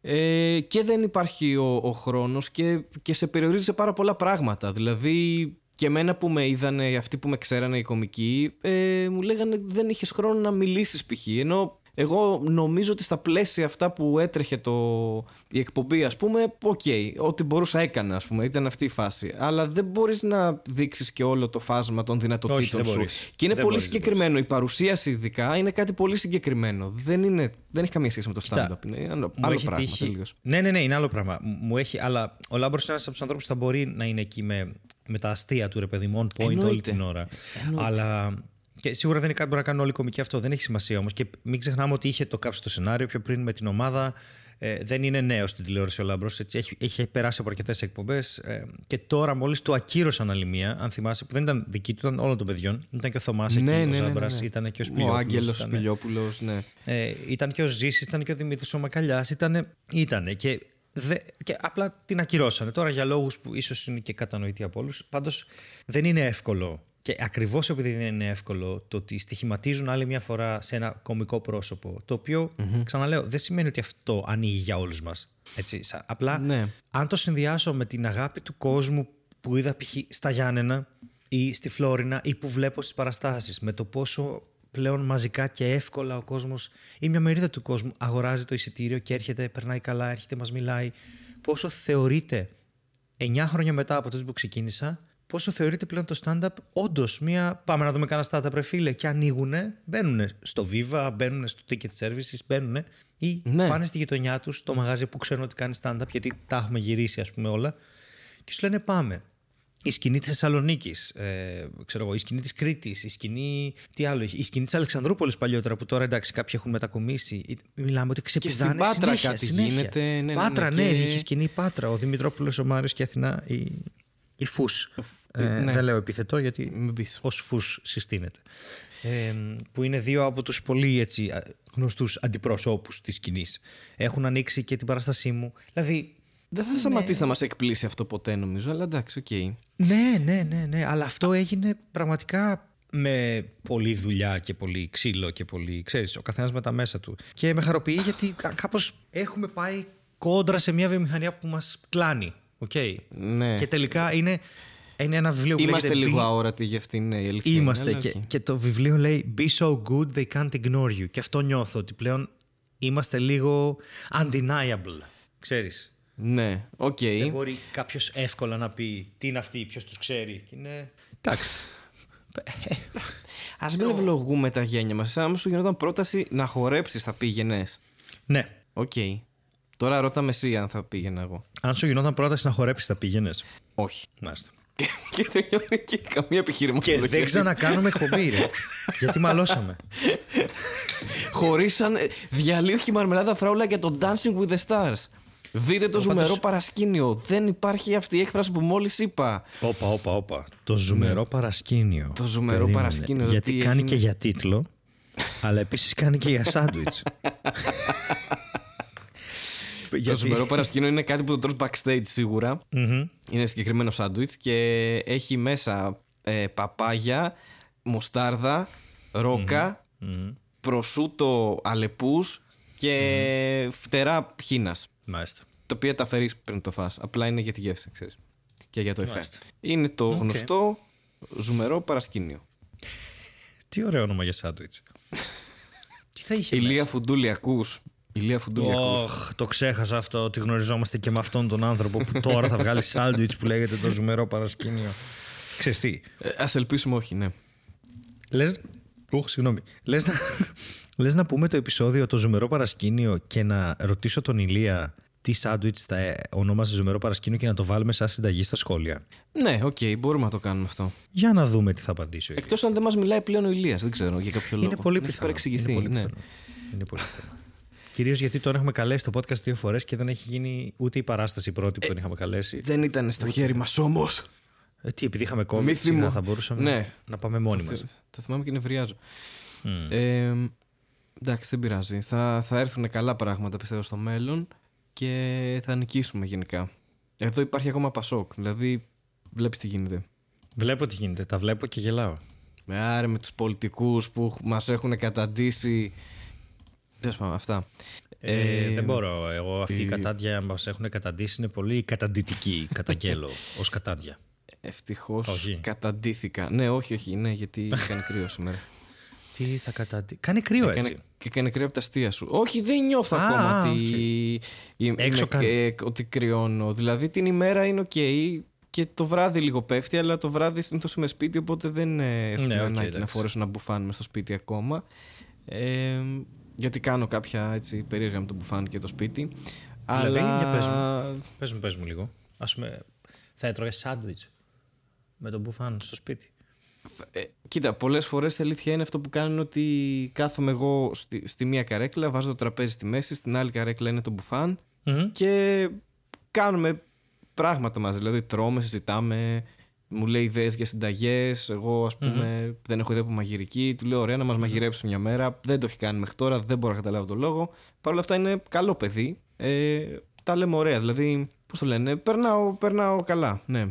ε, και δεν υπάρχει ο, ο χρόνος και, και σε περιορίζει σε πάρα πολλά πράγματα. Δηλαδή και εμένα που με είδανε, αυτοί που με ξέρανε οι κομικοί, ε, μου λέγανε δεν είχες χρόνο να μιλήσεις π.χ. Ενώ εγώ νομίζω ότι στα πλαίσια αυτά που έτρεχε το, η εκπομπή, ας πούμε, OK, okay, ό,τι μπορούσα έκανα, ας πούμε, ήταν αυτή η φάση. Αλλά δεν μπορείς να δείξεις και όλο το φάσμα των δυνατοτήτων Όχι, σου. Μπορείς. Και είναι δεν πολύ μπορείς, συγκεκριμένο. Η παρουσίαση, ειδικά, είναι κάτι πολύ συγκεκριμένο. Δεν, είναι, δεν έχει καμία σχέση με το stand-up. Είναι άλλο, άλλο πράγμα. Τύχει... Ναι, ναι, ναι, είναι άλλο πράγμα. Μου έχει, αλλά ο Λάμπρος είναι ένας από τους ανθρώπους που θα μπορεί να είναι εκεί με, με τα αστεία του ρε παιδί on point Εννοείται. όλη την ώρα. Εννοείται. Αλλά και σίγουρα δεν είναι κάτι που μπορεί να κάνουν όλοι οι κομικοί αυτό. Δεν έχει σημασία όμως. Και μην ξεχνάμε ότι είχε το κάψει το σενάριο πιο πριν με την ομάδα. Ε, δεν είναι νέο στην τηλεόραση ο Λάμπρος. Έχει, έχει περάσει από αρκετές εκπομπές. Ε, και τώρα μόλις του ακύρωσαν άλλη μία, αν θυμάσαι, που δεν ήταν δική του, ήταν όλων των παιδιών. Ήταν και ο Θωμάς ναι, εκεί, ναι, ο Ζάμπρα, ναι, ναι, ήταν και ο Σπιλιόπουλο. Ο Άγγελος Σπιλιόπουλο, ναι. Ε, ήταν και ο Ζήσης, ήταν και ο Δημήτρης ο Μακαλιάς. Ήτανε, ήτανε. Και Δε, και απλά την ακυρώσανε. Τώρα για λόγους που ίσως είναι και κατανοητοί από όλους. Πάντως δεν είναι εύκολο και ακριβώς επειδή δεν είναι εύκολο το ότι στοιχηματίζουν άλλη μια φορά σε ένα κομικό πρόσωπο, το οποίο, mm-hmm. ξαναλέω, δεν σημαίνει ότι αυτό ανοίγει για όλους μας. Απλά, ναι. αν το συνδυάσω με την αγάπη του κόσμου που είδα π.χ. στα Γιάννενα ή στη Φλόρινα ή που βλέπω στις παραστάσεις, με το πόσο πλέον μαζικά και εύκολα ο κόσμος ή μια μερίδα του κόσμου αγοράζει το εισιτήριο και έρχεται, περνάει καλά, έρχεται, μας μιλάει. Πόσο θεωρείται 9 χρόνια μετά από τότε που ξεκίνησα, πόσο θεωρείται πλέον το stand-up όντως μία. Πάμε να δούμε κανένα stand-up, ρε φίλε. Και ανοίγουν, μπαίνουν στο Viva, μπαίνουν στο Ticket Services, μπαίνουν ή ναι. πάνε στη γειτονιά τους, στο μαγάζι που ξέρουν ότι κάνει stand-up, γιατί τα έχουμε γυρίσει, ας πούμε, όλα. Και σου λένε πάμε. Η σκηνή της Θεσσαλονίκης, ε, ξέρω εγώ, η σκηνή της Κρήτης, η σκηνή. Τι άλλο έχει, η σκηνή της Αλεξανδρούπολης παλιότερα που τώρα εντάξει κάποιοι έχουν μετακομίσει. Μιλάμε ότι ξεπηδάνε. Και στην Πάτρα συνέχεια, κάτι συνέχεια. γίνεται. Ναι, ναι, Πάτρα, ναι, ναι, και... έχει σκηνή Πάτρα. Ο Δημητρόπουλος, ο Μάριος και η Αθηνά, η, η Φους. Ε, ναι. Δεν λέω επιθετό γιατί ως Φους συστήνεται. Ε, που είναι δύο από τους πολύ έτσι, γνωστούς αντιπροσώπους της σκηνής. Έχουν ανοίξει και την παράστασή μου. Δηλαδή δεν θα σταματήσει να μας εκπλήσσει αυτό ποτέ, νομίζω, αλλά εντάξει, OK. Okay. Ναι, ναι, ναι, ναι. Αλλά αυτό έγινε πραγματικά με πολλή δουλειά και πολύ ξύλο και πολύ, ξέρεις, ο καθένας με τα μέσα του. Και με χαροποιεί γιατί κάπως έχουμε πάει κόντρα σε μια βιομηχανία που μας κλάνει. Okay. Ναι. Και τελικά είναι, είναι ένα βιβλίο που Είμαστε λέγεται λίγο αόρατοι για αυτήν ναι, η αλήθεια. Είμαστε. είναι, Και, αλλά και το βιβλίο λέει Be so good they can't ignore you. Και αυτό νιώθω ότι πλέον είμαστε λίγο undeniable. Ξέρεις. Ναι, οκ. Δεν μπορεί κάποιος εύκολα να πει τι είναι αυτοί, ποιος τους ξέρει; Και είναι. Εντάξει. Ας μην ευλογούμε τα γένια μας. Αν σου γινόταν πρόταση να χορέψεις, θα πήγαινες. Ναι. Οκ. Τώρα ρώτα με εσύ αν θα πήγαινα εγώ. Αν σου γινόταν πρόταση να χορέψεις, θα πήγαινες; Όχι. Μάλιστα. και τελειώνει εκεί καμία επιχειρηματολογία. Και δεν ξανακάνουμε εκπομπή, ρε. Γιατί μαλώσαμε. Χωρίσαν. Διαλύθηκε η μαρμελάδα φράουλα για το Dancing with the Stars. Δείτε το Ο, ζουμερό πάντως- παρασκήνιο. Δεν υπάρχει αυτή η έκφραση που μόλις είπα. Όπα, όπα, όπα. Το ζουμερό παρασκήνιο. Ναι. Το ζουμερό Περίμενε. παρασκήνιο, Γιατί τι κάνει έγινε; και για τίτλο, αλλά επίσης κάνει και για σάντουιτ. Το ζουμερό παρασκήνιο είναι κάτι που το τρως backstage σίγουρα. Είναι συγκεκριμένο σάντουιτς και έχει μέσα ε, παπάγια, μουστάρδα, ρόκα, προσούτο αλεπούς και φτερά χίνας. Μάλιστα. Τα οποία τα φέρεις πριν το φας. Απλά είναι για τη γεύση, ξέρεις. Και για το εφέ. Μάλιστα. Είναι το γνωστό ζουμερό παρασκήνιο. Τι ωραίο όνομα για σάντουιτς. Τι θα είχε Ηλία μέσα; Φουντούλη ακούς. Ηλία Φουντούλη ακούς. Ωχ, το ξέχασα αυτό ότι γνωριζόμαστε και με αυτόν τον άνθρωπο που τώρα θα βγάλει σάντουιτς που λέγεται το ζουμερό παρασκήνιο. Ξέρεις τι, Ε, ας ελπίσουμε όχι, ναι. λες... Οχ, συγγνώμη. Λες να... λες να πούμε το επεισόδιο το ζουμερό παρασκήνιο και να ρωτήσω τον Ηλία τι σάντουιτς θα ε, ονόμαζε ζουμερό παρασκήνιο και να το βάλουμε σαν συνταγή στα σχόλια. Ναι, οκ, μπορούμε να το κάνουμε αυτό. Για να δούμε τι θα απαντήσει ο Ηλίας. Εκτός αν δεν μας μιλάει πλέον ο Ηλίας, δεν ξέρω για κάποιο λόγο. Είναι πολύ Να έχεις πιθανό. παρεξηγηθεί. Είναι πολύ ναι. πιθανό. Είναι πολύ πιθανό. Κυρίως γιατί τον έχουμε καλέσει στο podcast δύο φορές και δεν έχει γίνει ούτε η παράσταση πρώτη που τον είχαμε καλέσει. Δεν ήταν στο χέρι μας όμως. Ε, τι, επειδή είχαμε COVID, Μη σιγά θυμώ. θα μπορούσαμε Ναι. να πάμε μόνοι Το, μας. θε- το θυμάμαι και νευριάζω. Ε, εντάξει, δεν πειράζει. Θα, θα έρθουν καλά πράγματα πιστεύω στο μέλλον και θα νικήσουμε γενικά. Εδώ υπάρχει ακόμα Πασόκ. Δηλαδή, βλέπεις τι γίνεται. Βλέπω τι γίνεται, τα βλέπω και γελάω. Με άρε με τους πολιτικούς που μας έχουν καταντήσει. Τέλος πάντων, αυτά. Ε, δεν μπορώ. Εγώ αυτή η ε, κατάντια μας έχουν καταντήσει είναι πολύ καταντητική. Καταγγέλλω ως κατάντια. Ευτυχώς Όχι. καταντήθηκα. Ναι, όχι, όχι, ναι, γιατί έκανε κρύο σήμερα. Τι θα καταντήσει. Κάνει κρύο Έκανε, έτσι. και έκανε κρύο από τα αστεία σου. Όχι, δεν νιώθω Α, ακόμα α, ότι, είμαι- Έξω είμαι- κάνει. ε, ότι κρυώνω. Δηλαδή την ημέρα είναι οκ και το βράδυ λίγο πέφτει, αλλά το βράδυ συνήθως είμαι σπίτι, οπότε δεν ε, έχω Ναι, την οκ, ανάγκη να εντάξει. φορέσω ένα μπουφάν μες στο σπίτι ακόμα. Ε, γιατί κάνω κάποια έτσι, περίεργα με το μπουφάν και το σπίτι. Δηλαδή, αλλά... για πες μου. Πες μου, πες μου λίγο. Ας πούμε, θα έτρωγες σάντουιτς με το μπουφάν στο σπίτι. Ε, κοίτα, πολλές φορές η αλήθεια είναι αυτό που κάνουν ότι κάθομαι εγώ στη, στη μία καρέκλα, βάζω το τραπέζι στη μέση, στην άλλη καρέκλα είναι το μπουφάν Μμμ. και κάνουμε πράγματα μαζί. Δηλαδή τρώμε, συζητάμε, μου λέει ιδέες για συνταγές, εγώ ας πούμε δεν έχω ιδέα από μαγειρική, του λέω ωραία να μας μαγειρέψει μια μέρα, δεν το έχει κάνει μέχρι τώρα, δεν μπορώ να καταλάβω τον λόγο. Παρ' όλα αυτά είναι καλό παιδί, ε, τα λέμε ωραία, δηλαδή πώς το λένε, περνάω, περνάω καλά, ναι.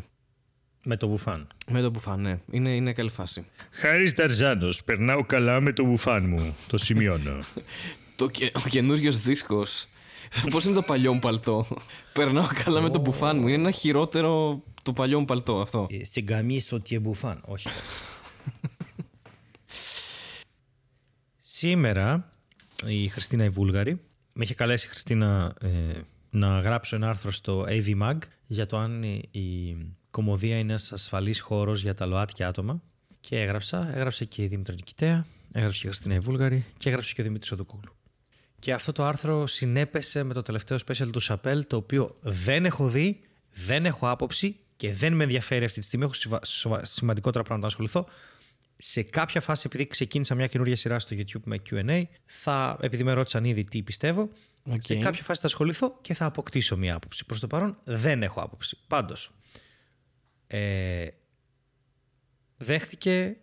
Με το μπουφάν. Με το μπουφάν, ναι. Είναι, είναι καλή φάση. Χάρης Ταρζάνος, περνάω καλά με το μπουφάν μου. Το σημειώνω. Το, και- ο καινούριος δίσκος. Πώς είναι το παλιό μου παλτό; Περνάω καλά με το μπουφάν μου. Είναι ένα χειρότερο το παλιό μου παλτό αυτό. Στην καμίσο και μπουφάν. Όχι. Σήμερα η Χριστίνα η Βούλγαρη με είχε καλέσει η Χριστίνα ε, να γράψω ένα άρθρο στο AV Mag για το αν η, η κομμωδία είναι ένας ασφαλής χώρος για τα ΛΟΑΤΚΙ άτομα και έγραψα, έγραψε και η Δήμητρα Νικητέα, έγραψε και η Χριστίνα η Βούλγαρη και έγραψε και ο Δημήτρης Οδοκόγλου. Και αυτό το άρθρο συνέπεσε με το τελευταίο special του Chappelle, το οποίο δεν έχω δει, δεν έχω άποψη και δεν με ενδιαφέρει αυτή τη στιγμή. Έχω σιβα- σοβα- σημαντικότερα πράγματα να ασχοληθώ. Σε κάποια φάση, επειδή ξεκίνησα μια καινούργια σειρά στο YouTube με Q&A, θα, επειδή με ρώτησαν ήδη τι πιστεύω, Οκ. σε κάποια φάση θα ασχοληθώ και θα αποκτήσω μια άποψη. Προς το παρόν δεν έχω άποψη. Πάντως, ε, δέχτηκε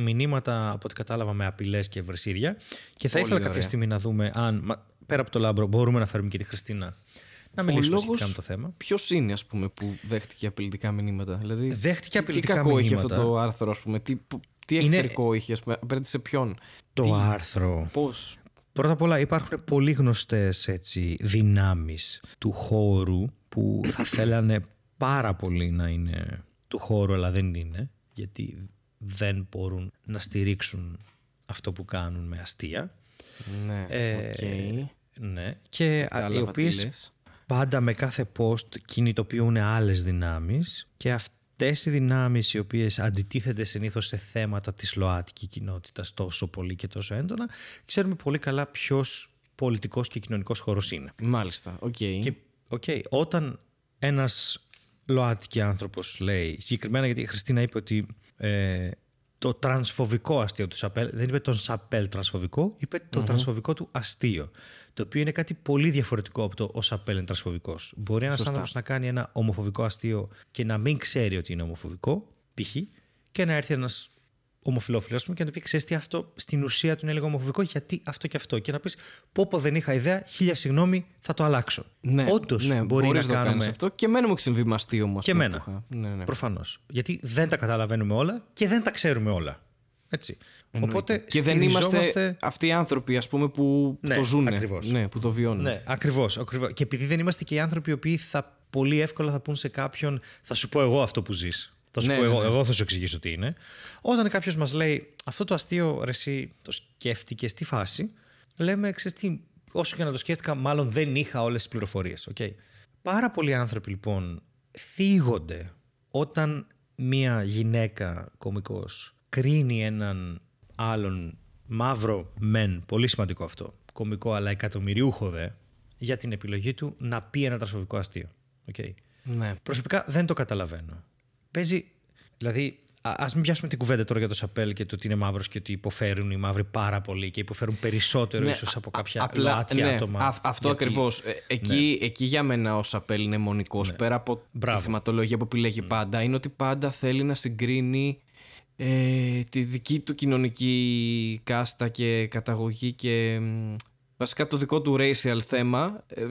μηνύματα από ό,τι κατάλαβα με απειλές και βρεσίδια και θα Πολύ ήθελα κάποια ωραία. στιγμή να δούμε αν μα- πέρα από το λάμπρο μπορούμε να φέρουμε και τη Χριστίνα να μιλήσουμε λόγος- σχετικά με το θέμα. Ποιος είναι, ας πούμε, που δέχτηκε απειλητικά μηνύματα; Δηλαδή, Δέχτηκε τι- απειλητικά Τι κακό είχε μηνύματα. αυτό το άρθρο, ας πούμε; Τι, που- τι Είναι- εχθρικό είχε, ας πούμε; Απέναντι σε ποιον; Το τι, άρθρο. Πώς; Πρώτα απ' όλα υπάρχουν πολύ γνωστές έτσι, δυνάμεις του χώρου που θα θέλανε πάρα πολύ να είναι του χώρου αλλά δεν είναι γιατί δεν μπορούν να στηρίξουν αυτό που κάνουν με αστεία. Ναι, Ε, οκ. Ναι, και α, οι Κατάλαβα τι οποίες λες. πάντα με κάθε post κινητοποιούν άλλες δυνάμεις και αυτές οι δυνάμεις οι οποίες αντιτίθενται συνήθως σε θέματα της ΛΟΑΤΚΙ κοινότητας τόσο πολύ και τόσο έντονα ξέρουμε πολύ καλά ποιος πολιτικός και κοινωνικός χώρος είναι. Μάλιστα, οκ. Και οκ, όταν ένας ΛΟΑΤΚΙ άνθρωπος λέει, συγκεκριμένα γιατί η Χριστίνα είπε ότι ε, το τρανσφοβικό αστείο του Chappelle, δεν είπε τον Chappelle τρανσφοβικό, είπε το τρανσφοβικό του αστείο. Το οποίο είναι κάτι πολύ διαφορετικό από το ο Chappelle είναι τρανσφοβικός. Μπορεί ένας Σωστά. άνθρωπος να κάνει ένα ομοφοβικό αστείο και να μην ξέρει ότι είναι ομοφοβικό, π.χ. και να έρθει ένας ομοφυλόφιλος, ας πούμε, και να του πει: Ξέρεις τι, αυτό στην ουσία του είναι λίγο ομοφοβικό, γιατί αυτό και αυτό. Και να πεις: Πω, πω δεν είχα ιδέα, χίλια συγγνώμη, θα το αλλάξω. Ναι, Όντως ναι, μπορεί μπορείς να το κάνουμε. κάνεις αυτό. Και εμένα μου έχει συμβεί με αστείο μου. ας Και πούμε, εμένα. που είχα. Ναι, ναι. Προφανώς. Γιατί δεν τα καταλαβαίνουμε όλα και δεν τα ξέρουμε όλα. Έτσι. Οπότε Και δεν είμαστε στηριζόμαστε- αυτοί οι άνθρωποι ας πούμε, που Ναι, το ζουν. ακριβώς. Ναι, που το βιώνουν. Ναι, ακριβώς. Ακριβώς. Και επειδή δεν είμαστε και οι άνθρωποι οι οποίοι θα πολύ εύκολα θα πούν σε κάποιον, θα σου πω εγώ αυτό που ζεις. Θα σου Ναι, πω ναι, εγώ, ναι. εγώ θα σου εξηγήσω τι είναι. Όταν κάποιος μας λέει αυτό το αστείο, ρε, εσύ το σκέφτηκες στη φάση, λέμε, ξέρεις τι, όσο και να το σκέφτηκα, μάλλον δεν είχα όλες τις πληροφορίες. Okay. Πάρα πολλοί άνθρωποι λοιπόν θίγονται όταν μία γυναίκα κομικός κρίνει έναν άλλον μαύρο μεν, πολύ σημαντικό αυτό, κομικό αλλά εκατομμυριούχο δε, για την επιλογή του να πει ένα τρασφοβικό αστείο. Okay. Ναι. Προσωπικά δεν το καταλαβαίνω. Παίζει. Δηλαδή, Α μην πιάσουμε την κουβέντα τώρα για το Σαπέλ και το ότι είναι μαύρος και ότι υποφέρουν οι μαύροι πάρα πολύ και υποφέρουν περισσότερο ναι, ίσως από κάποια απλά, ΛΟΑΤΚΙ ναι, άτομα. Α, αυτό γιατί... ακριβώς. Ε, εκεί, ναι. εκεί για μένα ο Σαπέλ είναι μονικός. Ναι. Πέρα από Μπράβο. τη θεματολογία που επιλέγει πάντα, είναι ότι πάντα θέλει να συγκρίνει ε, τη δική του κοινωνική κάστα και καταγωγή και βασικά το δικό του racial θέμα ε,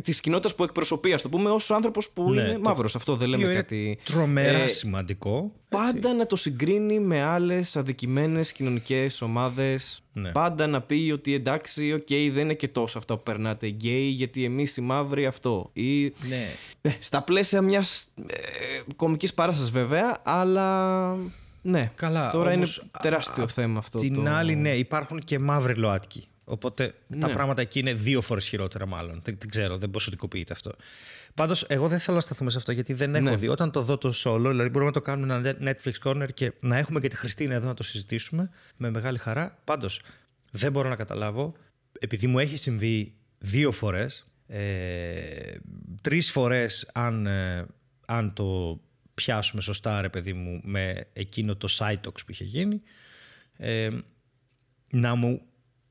της κοινότητας που εκπροσωπεί, ας το πούμε, ως άνθρωπος που ναι, είναι το... μαύρος. Αυτό δεν λέμε κάτι. Τρομερά ε, σημαντικό. Πάντα να το συγκρίνει με άλλες αδικημένες κοινωνικές ομάδες. Ναι. Πάντα να πει ότι εντάξει, OK, okay, δεν είναι και τόσο αυτά που περνάτε γκέι, γιατί εμείς οι μαύροι αυτό. Ή... Ναι. Ε, στα πλαίσια μιας ε, κομικής παράστασης βέβαια, αλλά. Ναι, Καλά, τώρα είναι τεράστιο θέμα αυτό. Την άλλη, ναι, υπάρχουν και μαύροι ΛΟΑΤΚΙ. Οπότε τα ναι. πράγματα εκεί είναι δύο φορές χειρότερα, μάλλον. Δεν, δεν ξέρω, δεν ποσοτικοποιείται αυτό. Πάντως, εγώ δεν θέλω να σταθούμε σε αυτό γιατί δεν έχω ναι. δει. Όταν το δω το solo, δηλαδή μπορούμε να το κάνουμε ένα Netflix corner και να έχουμε και τη Χριστίνα εδώ να το συζητήσουμε με μεγάλη χαρά. Πάντως, δεν μπορώ να καταλάβω, επειδή μου έχει συμβεί δύο φορές, ε, τρεις φορές αν, ε, αν το πιάσουμε σωστά, ρε παιδί μου, με εκείνο το Cytox που είχε γίνει, ε, να μου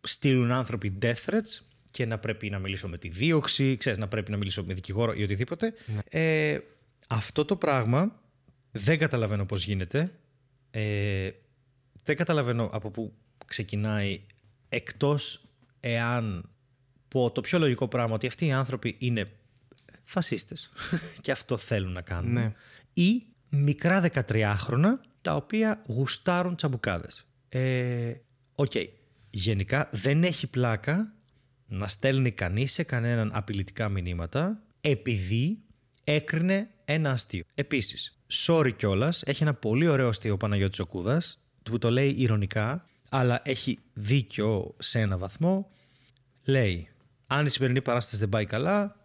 στείλουν άνθρωποι death threats και να πρέπει να μιλήσω με τη δίωξη, ξέρεις, να πρέπει να μιλήσω με δικηγόρο ή οτιδήποτε. Ναι. Ε, αυτό το πράγμα δεν καταλαβαίνω πώς γίνεται. Ε, δεν καταλαβαίνω από πού ξεκινάει εκτός εάν πω το πιο λογικό πράγμα ότι αυτοί οι άνθρωποι είναι φασίστες και αυτό θέλουν να κάνουν. Ναι. Ή μικρά 13χρονα τα οποία γουστάρουν τσαμπουκάδες. Ε, OK. Okay γενικά δεν έχει πλάκα να στέλνει κανείς σε κανέναν απειλητικά μηνύματα επειδή έκρινε ένα αστείο. Επίσης, sorry κιόλας, έχει ένα πολύ ωραίο αστείο ο Παναγιώτης ο Κούδας, που το λέει ειρωνικά, αλλά έχει δίκιο σε ένα βαθμό. Λέει, αν η σημερινή παράσταση δεν πάει καλά,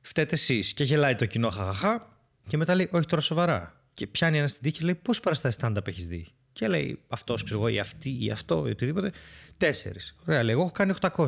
φταίτε εσείς. Και γελάει το κοινό, χαχαχά, και μετά λέει, Όχι τώρα σοβαρά. Και πιάνει ένα στην τύχη και λέει, Πώς παραστάσεις stand-up έχεις δει; Και λέει αυτός, ξέρω εγώ, ή αυτή, ή αυτό, ή οτιδήποτε. Τέσσερις. Ωραία, λέει, εγώ έχω κάνει 800.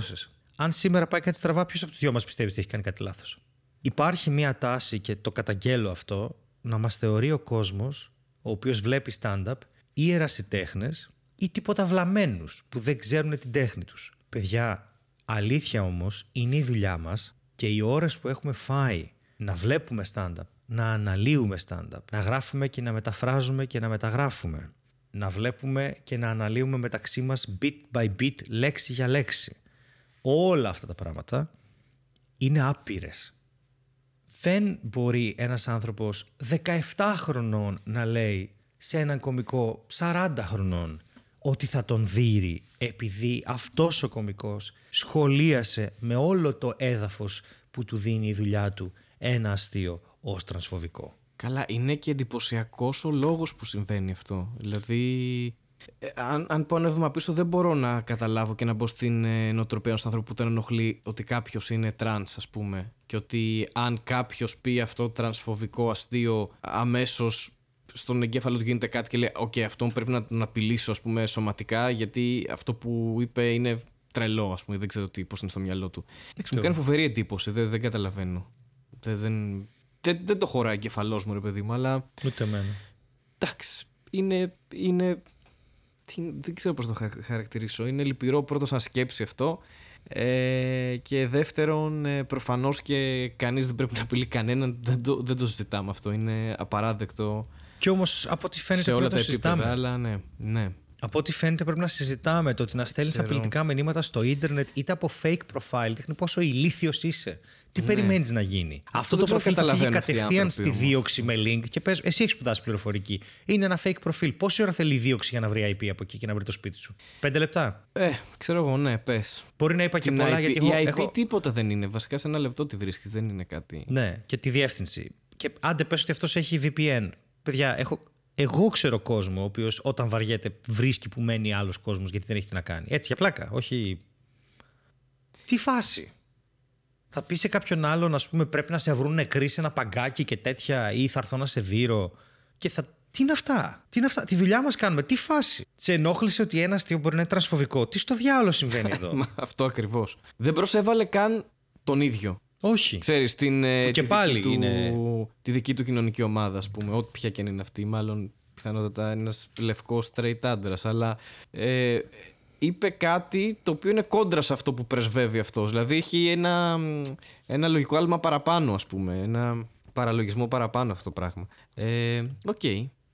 Αν σήμερα πάει κάτι στραβά, ποιος από τους δυο μας πιστεύει ότι έχει κάνει κάτι λάθος; Υπάρχει μία τάση και το καταγγέλω αυτό να μας θεωρεί ο κόσμος, ο οποίος βλέπει stand-up, ή ερασιτέχνε ή τίποτα βλαμμένους που δεν ξέρουν την τέχνη τους. Παιδιά, αλήθεια όμως είναι η δουλειά μας και οι ώρες που έχουμε φάει να βλέπουμε stand-up, να αναλύουμε stand-up, να γράφουμε και να μεταφράζουμε και να μεταγράφουμε, να βλέπουμε και να αναλύουμε μεταξύ μας bit by bit, λέξη για λέξη. Όλα αυτά τα πράγματα είναι άπειρες. Δεν μπορεί ένας άνθρωπος 17 χρονών να λέει σε έναν κομικό 40 χρονών ότι θα τον δείρει επειδή αυτός ο κομικός σχολίασε με όλο το έδαφος που του δίνει η δουλειά του ένα αστείο ως τρανσφοβικό. Καλά, είναι και εντυπωσιακός ο λόγος που συμβαίνει αυτό. Δηλαδή, ε, αν, αν πω ένα βήμα πίσω, δεν μπορώ να καταλάβω και να μπω στην ε, νοοτροπία ενός ανθρώπου που τον ενοχλεί ότι κάποιος είναι τρανς, ας πούμε. Και ότι αν κάποιος πει αυτό το τρανσφοβικό αστείο, αμέσως στον εγκέφαλο του γίνεται κάτι και λέει: Οκ, okay, αυτό πρέπει να τον απειλήσω, ας πούμε, σωματικά, γιατί αυτό που είπε είναι τρελό, ας πούμε. Δεν ξέρω πώς είναι στο μυαλό του. Μου κάνει φοβερή εντύπωση, δεν, δεν καταλαβαίνω. Δεν, δεν, δεν, δεν το χωράει εγκέφαλός μου, ρε παιδί μου, αλλά. Ούτε εμένα. Εντάξει. Είναι. είναι δεν ξέρω πώς το χαρακτηρίσω. Είναι λυπηρό πρώτο σαν σκέψη αυτό. Ε, και δεύτερον, ε, προφανώς και κανείς δεν πρέπει να απειλεί κανέναν. Δεν το, δεν το συζητάμε αυτό. Είναι απαράδεκτο. Και όμως από ό,τι φαίνεται σε όλα τα επίπεδα, αλλά ναι. ναι. Από ό,τι φαίνεται πρέπει να συζητάμε το ότι να στέλνεις απειλητικά μηνύματα στο ίντερνετ είτε από fake profile δείχνει πόσο ηλίθιος είσαι. Τι ναι. περιμένεις να γίνει; Αυτό, Αυτό το προφίλ θα φύγει κατευθείαν στη δίωξη με link και πες, εσύ έχεις σπουδάσει πληροφορική. Είναι ένα fake προφίλ. Πόση ώρα θέλει η δίωξη για να βρει IP από εκεί και να βρει το σπίτι σου; Πέντε λεπτά; Ε, ξέρω εγώ, ναι, πες. Μπορεί να είπα και πολλά IP, γιατί. Η IP έχω... τίποτα δεν είναι. Βασικά σε ένα λεπτό τη βρίσκεις, δεν είναι κάτι. Ναι, και τη διεύθυνση. Και άντε πες ότι αυτός έχει VPN. Παιδιά, έχω εγώ ξέρω κόσμο ο οποίος όταν βαριέται βρίσκει που μένει άλλος κόσμος γιατί δεν έχει τι να κάνει. Έτσι για πλάκα. Όχι. Τι φάση; Θα πεις σε κάποιον άλλον, ας πούμε, πρέπει να σε βρουν νεκροί σε ένα παγκάκι και τέτοια, ή θα έρθω να σε δείρω. Και θα. Τι είναι αυτά; Τι είναι αυτά; Τη δουλειά μας κάνουμε. Τι φάση; Σε ενόχλησε ότι ένας αστείο μπορεί να είναι τρανσφοβικό; Τι στο διάλογο συμβαίνει εδώ; Αυτό ακριβώς. Δεν προσέβαλε καν τον ίδιο. Όχι. Ξέρεις, την, ε, και τη, πάλι δική είναι- του, τη δική του κοινωνική ομάδα, ας πούμε. Ό,τι πια και αν είναι αυτή. Μάλλον πιθανότατα ένας λευκός straight άντρας. Αλλά ε, είπε κάτι το οποίο είναι κόντρα σε αυτό που πρεσβεύει αυτός. Δηλαδή έχει ένα, μ, ένα λογικό άλμα παραπάνω, ας πούμε. Ένα παραλογισμό παραπάνω αυτό το πράγμα. Ε, Οκ.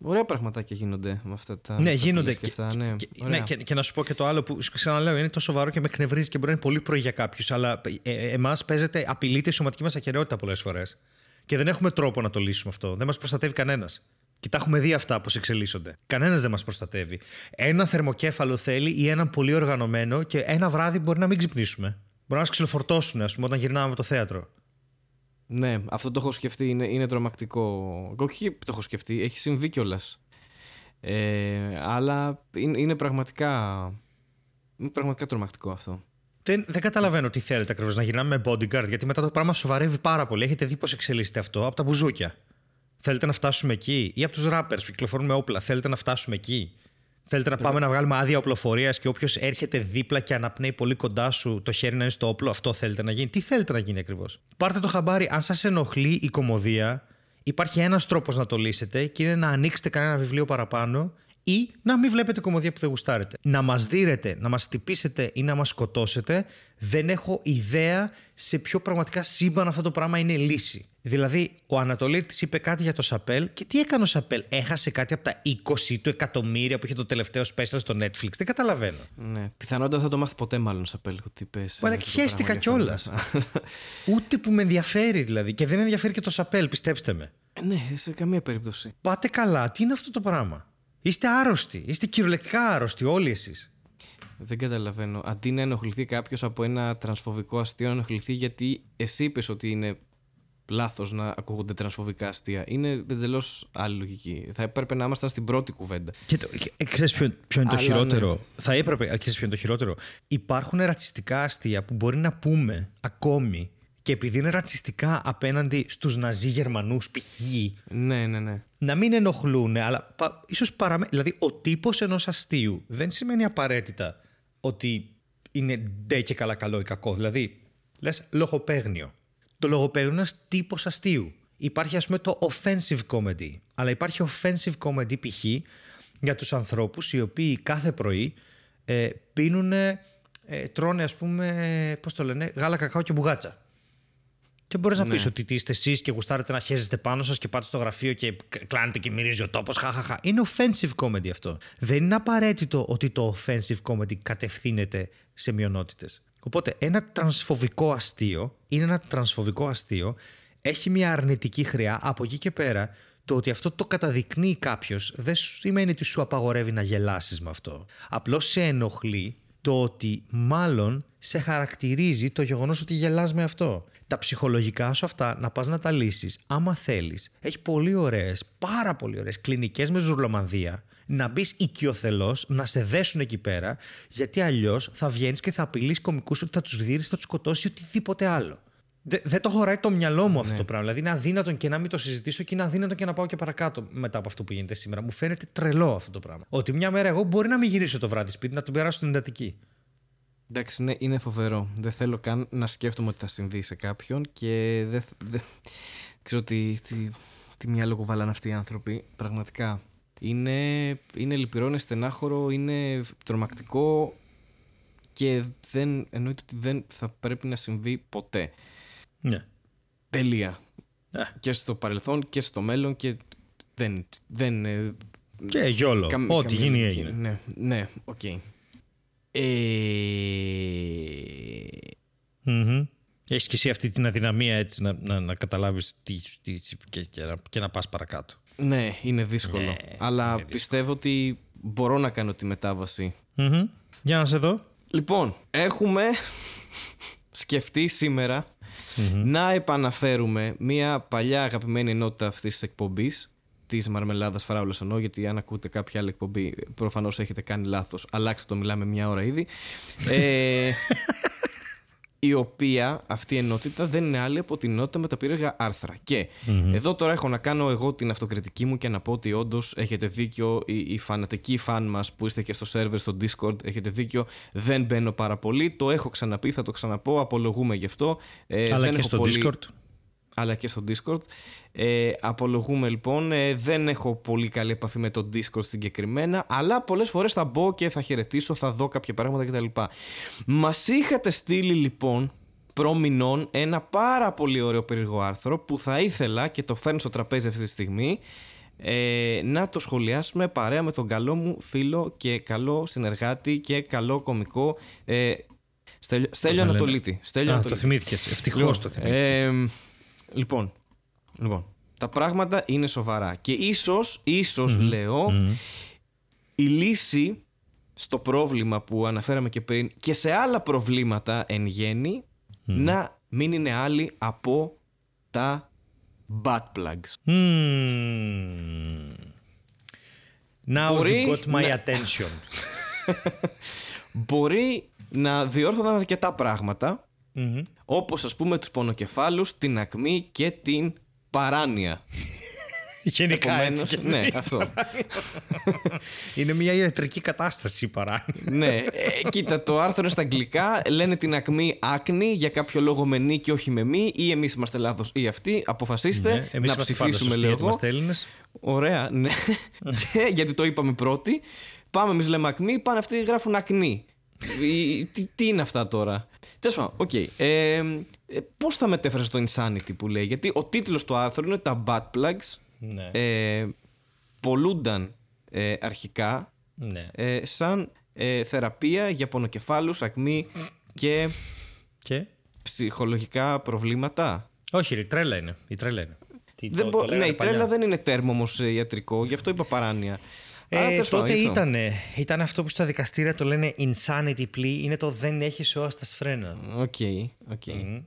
Ωραία πραγματάκια γίνονται με αυτά τα. Ναι, τα γίνονται. πουλές Και, αυτά, ναι. και, Ωραία. ναι, και, και να σου πω και το άλλο που σου ξαναλέω, είναι τόσο σοβαρό και με εκνευρίζει και μπορεί να είναι πολύ πρωί για κάποιους. Αλλά ε, ε, εμάς παίζεται, απειλείται η σωματική μας ακεραιότητα πολλές φορές. Και δεν έχουμε τρόπο να το λύσουμε αυτό. Δεν μας προστατεύει κανένας. Και τα έχουμε δει αυτά πώς εξελίσσονται. Κανένας δεν μας προστατεύει. Ένα θερμοκέφαλο θέλει ή έναν πολύ οργανωμένο και ένα βράδυ μπορεί να μην ξυπνήσουμε. Μπορεί να μας ξυλοφορτώσουν, ας πούμε, όταν γυρνάμε από το θέατρο. Ναι, αυτό το έχω σκεφτεί, είναι, είναι τρομακτικό. Όχι το έχω σκεφτεί, έχει συμβεί κιόλας. Ε, αλλά είναι, είναι πραγματικά. Είναι πραγματικά τρομακτικό αυτό. Δεν, δεν καταλαβαίνω τι θέλετε ακριβώς να γυρνάμε με bodyguard, γιατί μετά το πράγμα σοβαρεύει πάρα πολύ. Έχετε δει πώς εξελίσσεται αυτό από τα μπουζούκια. Θέλετε να φτάσουμε εκεί, ή από τους rappers που κυκλοφορούν με όπλα. Θέλετε να φτάσουμε εκεί; Θέλετε να πάμε να βγάλουμε άδεια οπλοφορίας και όποιος έρχεται δίπλα και αναπνέει πολύ κοντά σου το χέρι να είναι στο όπλο, αυτό θέλετε να γίνει; Τι θέλετε να γίνει ακριβώς; Πάρτε το χαμπάρι, αν σας ενοχλεί η κομμωδία, υπάρχει ένας τρόπος να το λύσετε και είναι να ανοίξετε κανένα βιβλίο παραπάνω ή να μην βλέπετε κομμωδία που δεν γουστάρετε. Να μας δίνετε, να μας χτυπήσετε ή να μας σκοτώσετε, δεν έχω ιδέα σε ποιο πραγματικά σύμπαν αυτό το πράγμα είναι λύση. Δηλαδή, ο Ανατολίτης είπε κάτι για το Σαπέλ και τι έκανε ο Σαπέλ; Έχασε κάτι από τα 20 του εκατομμύρια που είχε το τελευταίο special στο Netflix; Δεν καταλαβαίνω. Ναι. Πιθανότατα θα το μάθει ποτέ, μάλλον, σε απέλ. Τι πες, Μα αυτό το χαίστηκα πράγμα κιόλας. για αυτά. Ούτε που με ενδιαφέρει δηλαδή. Και δεν ενδιαφέρει και το Σαπέλ, πιστέψτε με. Ε, ναι, σε καμία περίπτωση. Πάτε καλά, τι είναι αυτό το πράγμα; Είστε άρρωστοι. Είστε κυριολεκτικά άρρωστοι όλοι εσείς. Δεν καταλαβαίνω. Αντί να ενοχληθεί κάποιος από ένα τρανσφοβικό αστείο, να ενοχληθεί γιατί εσύ είπες ότι είναι λάθο να ακούγονται τρανσφοβικά αστεία. Είναι εντελώς άλλη λογική. Θα έπρεπε να ήμασταν στην πρώτη κουβέντα. Και το, και, ε, ξέρεις ποιο, ποιο είναι το Αλλά χειρότερο; Θα έπρεπε, ε, ξέρεις ποιο είναι το χειρότερο; Υπάρχουν ρατσιστικά αστεία που μπορεί να πούμε ακόμη και επειδή είναι ρατσιστικά απέναντι στους ναζί Γερμανούς π.χ. Ναι, ναι, ναι. να μην ενοχλούν, αλλά πα, ίσως παραμένει. Δηλαδή, ο τύπος ενός αστείου δεν σημαίνει απαραίτητα ότι είναι ντε και καλά καλό ή κακό. Δηλαδή, λες λογοπαίγνιο. Το λογοπαίγνιο είναι ένας τύπος αστείου. Υπάρχει, ας πούμε, το offensive comedy. Αλλά υπάρχει offensive comedy π.χ. για τους ανθρώπους οι οποίοι κάθε πρωί ε, πίνουν, ε, τρώνε, ας πούμε, πώς το λένε, γάλα, κακάο και μπουγάτσα. Και μπορείς να Ναι. πεις ότι τι είστε εσείς και γουστάρετε να χέζεστε πάνω σας και πάτε στο γραφείο και κ- κλάνετε και μυρίζει ο τόπος. Χαχαχα. Είναι offensive comedy αυτό. Δεν είναι απαραίτητο ότι το offensive comedy κατευθύνεται σε μειονότητες. Οπότε ένα τρανσφοβικό αστείο είναι ένα τρανσφοβικό αστείο. Έχει μια αρνητική χρειά. Από εκεί και πέρα, το ότι αυτό το καταδεικνύει κάποιος δεν σου σημαίνει ότι σου απαγορεύει να γελάσεις με αυτό. Απλώς σε ενοχλεί το ότι μάλλον σε χαρακτηρίζει το γεγονός ότι γελάς με αυτό. Τα ψυχολογικά σου αυτά να πας να τα λύσεις άμα θέλεις. Έχει πολύ ωραίες, πάρα πολύ ωραίες κλινικές με ζουρλομανδία να μπεις οικειοθελώς, να σε δέσουν εκεί πέρα, γιατί αλλιώς θα βγαίνεις και θα απειλείς κομικούς ότι θα τους δει, θα τους σκοτώσεις ή οτιδήποτε άλλο. Δε- δεν το χωράει το μυαλό μου αυτό Ναι. το πράγμα. Δηλαδή είναι αδύνατον και να μην το συζητήσω και είναι αδύνατον και να πάω και παρακάτω μετά από αυτό που γίνεται σήμερα. Μου φαίνεται τρελό αυτό το πράγμα. Ότι μια μέρα εγώ μπορεί να μην γυρίσω το βράδυ σπίτι, να τον περάσω στην εντατική. Εντάξει, ναι, είναι φοβερό. Δεν θέλω καν να σκέφτομαι ότι θα συμβεί σε κάποιον και δεν. δεν ξέρω τι, τι, τι μυαλό κουβαλάνε αυτοί οι άνθρωποι. Πραγματικά. Είναι, είναι λυπηρό, είναι στενάχωρο, είναι τρομακτικό και δεν, εννοείται ότι δεν θα πρέπει να συμβεί ποτέ. Ναι. Τελεία. Ε. Και στο παρελθόν και στο μέλλον και δεν. δεν ε, Και YOLO. καμ- Ό,τι καμία γίνει λογική. έγινε. Ναι, ναι, οκ. Ε, mm Έχεις και εσύ αυτή την αδυναμία έτσι να, να, να καταλάβεις τι, τι, και, και, να, και να πας παρακάτω. Ναι, είναι δύσκολο. Ναι, αλλά είναι δύσκολο. πιστεύω ότι μπορώ να κάνω τη μετάβαση. Μμμ. Για να σε δω. Λοιπόν, έχουμε σκεφτεί σήμερα να επαναφέρουμε μια παλιά αγαπημένη ενότητα αυτής της εκπομπής της Μαρμελάδας Φράουλας εννοώ γιατί αν ακούτε κάποια άλλη εκπομπή προφανώς έχετε κάνει λάθος αλλάξτε το μιλάμε μια ώρα ήδη ε, η οποία αυτή η ενότητα δεν είναι άλλη από την ενότητα με τα περίεργα άρθρα. Και εδώ τώρα έχω να κάνω εγώ την αυτοκριτική μου και να πω ότι όντως έχετε δίκιο, οι, οι φανατικοί φαν μας που είστε και στο server, στο Discord, έχετε δίκιο. Δεν μπαίνω πάρα πολύ. Το έχω ξαναπεί, θα το ξαναπώ. Απολογούμε γι' αυτό. Ε, Αλλά και στο πολύ... Discord αλλά και στο Discord. Ε, απολογούμε λοιπόν, ε, δεν έχω πολύ καλή επαφή με το Discord συγκεκριμένα, αλλά πολλές φορές θα μπω και θα χαιρετήσω, θα δω κάποια πράγματα κτλ. Μας είχατε στείλει λοιπόν προμηνών ένα πάρα πολύ ωραίο περίεργο άρθρο που θα ήθελα και το φέρνω στο τραπέζι αυτή τη στιγμή ε, να το σχολιάσουμε παρέα με τον καλό μου φίλο και καλό συνεργάτη και καλό κομικό ε, Στέλιο, Ανατολίτη. Στέλιο Α, το θυμήθηκες. Ευτυχώς λοιπόν, το θυμήθηκες. Ε, Λοιπόν, λοιπόν, τα πράγματα είναι σοβαρά. Και ίσως, λέω, η λύση στο πρόβλημα που αναφέραμε και πριν και σε άλλα προβλήματα εν γέννη να μην είναι άλλη από τα butt plugs. Now you got my attention. Μπορεί να διόρθωναν αρκετά πράγματα Mm-hmm. Όπως ας πούμε τους πονοκεφάλους, την ακμή και την παράνοια. Γενικά έτσι Ναι, αυτό. είναι μια ιατρική κατάσταση η παράνοια. ναι, ε, κοίτα το άρθρο είναι στα αγγλικά, λένε την ακμή ακνή για κάποιο λόγο με νι και όχι με μι ή εμείς είμαστε λάθος ή αυτοί, αποφασίστε ναι, να ψηφίσουμε λίγο. Ωραία, ναι. γιατί το είπαμε πρώτοι. Πάμε εμείς λέμε ακμή, πάνε αυτοί γράφουν ακνή τι, τι, είναι αυτά τώρα; Τέλος πάντων, οκ. Okay. Ε, ε, Πώς θα μετέφρασες το insanity που λέει, Γιατί ο τίτλος του άρθρου είναι τα butt plugs. Ναι. Ε, πωλούνταν ε, αρχικά ναι. ε, σαν ε, θεραπεία για πονοκεφάλους, ακμή και, και; ψυχολογικά προβλήματα. Όχι, η τρέλα είναι. Η τρέλα είναι. δεν το, ναι, η τρέλα δεν είναι term όμως ιατρικό, γι' αυτό είπα παράνοια. Ε, τότε ήταν, ήταν αυτό που στα δικαστήρια το λένε insanity plea, είναι το δεν έχει σώα στα φρένα. Οκ, okay, okay.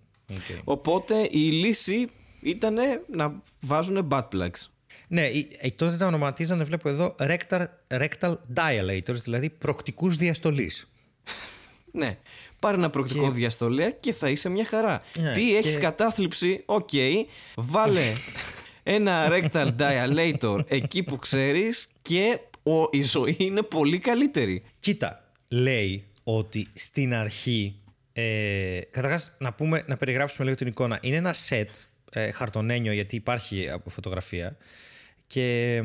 Οπότε η λύση ήταν να βάζουν butt plugs. Ναι, τότε τα ονοματίζανε, βλέπω εδώ, rectal, rectal dilators, δηλαδή πρωκτικούς διαστολείς. ναι, πάρε ένα πρωκτικό και... διαστολέα και θα είσαι μια χαρά. Ναι, Τι, έχεις κατάθλιψη, οκ, βάλε ένα rectal dilator εκεί που ξέρεις και ο, η ζωή είναι πολύ καλύτερη. Κοίτα, λέει ότι στην αρχή. Ε, Καταρχάς, να, πούμε, να περιγράψουμε λίγο την εικόνα. Είναι ένα σετ ε, χαρτονένιο, γιατί υπάρχει από φωτογραφία. Και ε,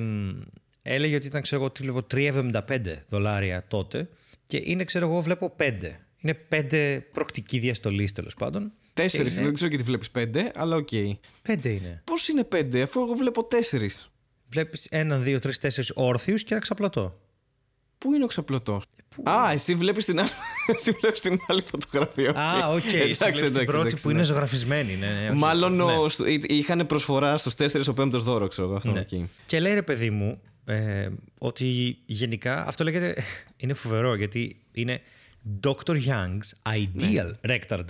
έλεγε ότι ήταν, ξέρω εγώ, 3,75 δολάρια τότε. Και είναι, ξέρω εγώ, βλέπω 5. Είναι 5 πρωκτικοί διαστολείς τέλος πάντων. Τέσσερις, είναι... δεν ξέρω γιατί βλέπεις πέντε, αλλά οκ. Okay. Πέντε είναι. Πώς είναι πέντε, αφού εγώ βλέπω τέσσερις; Βλέπεις έναν, δύο, τρεις, τέσσερις όρθιους και ένα ξαπλωτό. Πού είναι ο ξαπλωτός; Α, εσύ βλέπεις την, άλλη... βλέπεις την άλλη φωτογραφία. Α, οκ. Okay. Εντάξει, την πρώτη που είναι ναι. ζωγραφισμένη. Ναι, ναι, Μάλλον ναι. είχαν προσφορά στους τέσσερις ο πέμπτος δώρο, ξέρω αυτό. Ναι. Και λέει ρε παιδί μου ε, ότι γενικά αυτό λέγεται. είναι φοβερό γιατί είναι Dr. Young's Ideal ναι. Rectal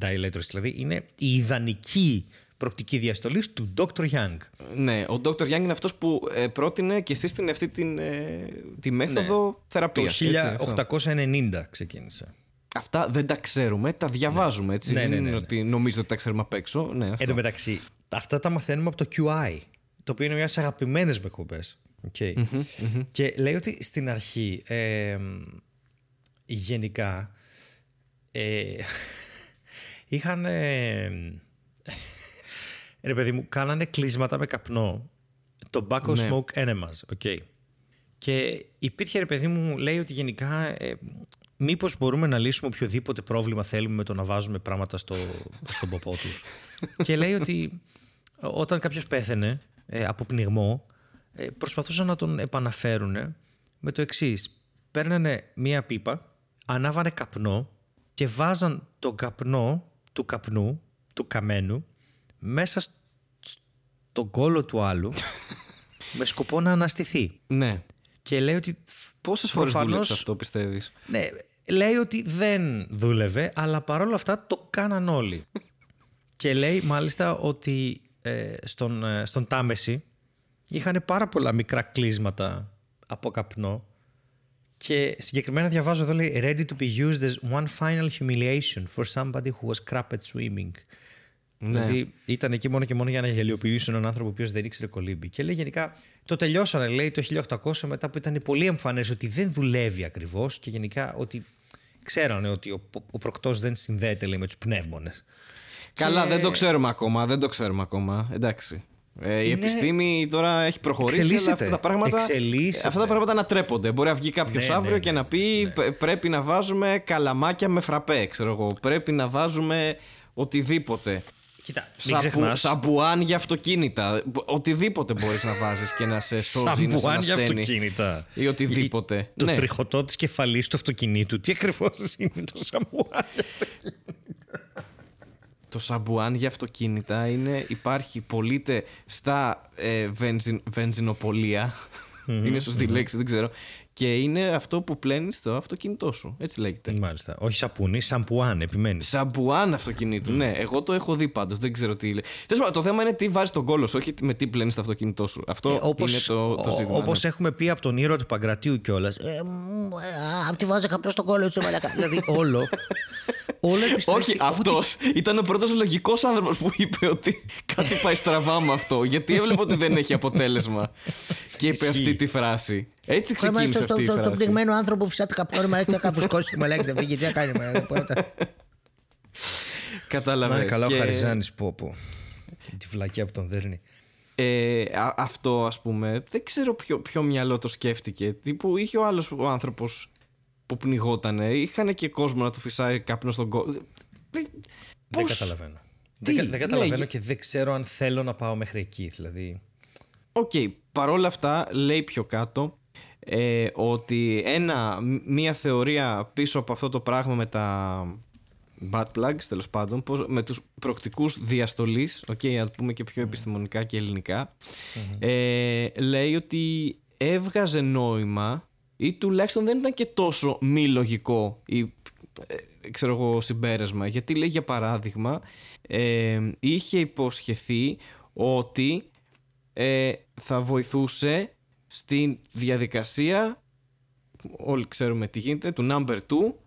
Dilators. Δηλαδή είναι η ιδανική πρωκτικοί διαστολείς του Dr. Young. Ναι, ο Dr. Young είναι αυτός που ε, πρότεινε και σύστηνε αυτή την, ε, τη μέθοδο ναι. θεραπείας. Το 1890 ξεκίνησε. Αυτά δεν τα ξέρουμε, τα διαβάζουμε ναι. έτσι. Ναι, ναι, ναι, ναι. ότι νομίζω ότι τα ξέρουμε απ' έξω. Ναι, αυτό. Εν τω μεταξύ, αυτά τα μαθαίνουμε από το QI, το οποίο είναι μιας από τι αγαπημένε με εκπομπέ. Okay. Mm-hmm, Και λέει ότι στην αρχή ε, γενικά ε, είχαν Ρε παιδί μου, κάνανε κλείσματα με καπνό. Tobacco ναι. smoke enemas, okay. Και υπήρχε, ρε παιδί μου, λέει ότι γενικά ε, μήπως μπορούμε να λύσουμε οποιοδήποτε πρόβλημα θέλουμε με το να βάζουμε πράγματα στο, στον ποπό τους. και λέει ότι όταν κάποιος πέθαινε ε, από πνιγμό, ε, προσπαθούσαν να τον επαναφέρουν με το εξής. Παίρνανε μία πίπα, ανάβανε καπνό και βάζαν τον καπνό του καπνού, του καμένου, μέσα στον κόλο του άλλου με σκοπό να αναστηθεί. Ναι. Και λέει ότι. Πόσες φορές δούλεψε αυτό, πιστεύεις; Ναι, λέει ότι δεν δούλευε, αλλά παρόλα αυτά το κάναν όλοι. και λέει μάλιστα ότι ε, στον, ε, στον Τάμεση είχαν πάρα πολλά μικρά κλείσματα από καπνό Και συγκεκριμένα διαβάζω εδώ λέει Ready to be used as one final humiliation for somebody who was crap at swimming. Ναι. Δηλαδή ήταν εκεί μόνο και μόνο για να γελιοποιήσουν έναν άνθρωπο ο οποίος δεν ήξερε κολύμπη. Και λέει γενικά το τελειώσανε λέει το 1800 μετά που ήταν πολύ εμφανές ότι δεν δουλεύει ακριβώς και γενικά ότι ξέρανε ότι ο, ο προκτός δεν συνδέεται λέει, με τους πνεύμονες. Καλά, δεν το ξέρουμε ακόμα. Δεν το ξέρουμε ακόμα. Εντάξει. Ε, η Είναι- επιστήμη τώρα έχει προχωρήσει. Αλλά Εξελίσσεται. αυτά τα πράγματα, Εξελίσσεται. αυτά τα πράγματα ανατρέπονται. Μπορεί να βγει κάποιος Ναι, ναι, αύριο ναι, και να πει «Π- πρέπει να βάζουμε καλαμάκια με φραπέ. Ξέρω εγώ. Πρέπει να βάζουμε οτιδήποτε. Κοίτα, μην Σαμπου, ξεχνάς. σαμπουάν για αυτοκίνητα. Οτιδήποτε μπορείς να βάζεις και να σε σώζει ή να σε Σαμπουάν για ανασταίνει. αυτοκίνητα. Ή οτιδήποτε. Το Ναι. τριχωτό της κεφαλής του αυτοκινήτου. Τι ακριβώς είναι το σαμπουάν. Το σαμπουάν για αυτοκίνητα είναι, υπάρχει, πωλείται στα ε, βενζιν, βενζινοπωλεία. είναι σωστή λέξη, δεν ξέρω. Και είναι αυτό που πλένεις στο αυτοκίνητό σου. Έτσι λέγεται. Μάλιστα. Όχι σαπούνι, σαμπουάν, επιμένεις. Σαμπουάν αυτοκινήτου, ναι. Εγώ το έχω δει πάντως, δεν ξέρω τι λέει. Τέλος πάντων, το θέμα είναι τι βάζεις τον κώλο σου, όχι με τι πλένεις στο αυτοκίνητό σου. Αυτό είναι το, το ζήτημα. Όπως ναι. έχουμε πει από τον ήρωα του Παγκρατίου κιόλας. Ε, μ, ε, αυτή βάζει απλώς στον κώλο του, μαλακά. δηλαδή όλο. Όλο επιστρέφει. Όχι, αυτό ήταν ο πρώτος λογικός άνθρωπος που είπε ότι κάτι πάει στραβά με αυτό. Γιατί έβλεπε ότι δεν έχει αποτέλεσμα. και είπε Ισχύει. αυτή τη φράση. Έτσι ξεκίνησε στο, αυτή η στο, φράση. τον πνιγμένο άνθρωπο φυσάτε καπνόρμα έτσι θα καβουσκώσει με λέξη, δεν φύγει, τι θα κάνει. μα, δεν μπορεί να- Κατάλαβες. Να είναι καλά ο Χαριζάνης, πω πω. Τη φυλακία που τον δέρνει. Ε, α- αυτό ας πούμε δεν ξέρω ποιο, ποιο μυαλό το σκέφτηκε τύπου είχε ο άλλος ο άνθρωπος που πνιγότανε είχαν και κόσμο να του φυσάει καπνό στον κώλο Δεν- Δεν πώς- καταλαβαίνω. Τι, δεν, κα- δεν καταλαβαίνω ναι, και δεν ξέρω αν θέλω να πάω μέχρι εκεί. Δηλαδή. Οκ, παρόλα αυτά λέει πιο κάτω ε, ότι ένα, μία θεωρία πίσω από αυτό το πράγμα με τα butt plugs τέλος πάντων, πώς, με τους πρωκτικούς διαστολείς, οκ, να το πούμε και πιο επιστημονικά και ελληνικά, ε, λέει ότι έβγαζε νόημα ή τουλάχιστον δεν ήταν και τόσο μη λογικό ή ε, ξέρω εγώ συμπέρασμα γιατί λέει για παράδειγμα ε, είχε υποσχεθεί ότι ε, θα βοηθούσε στην διαδικασία όλοι ξέρουμε τι γίνεται του number 2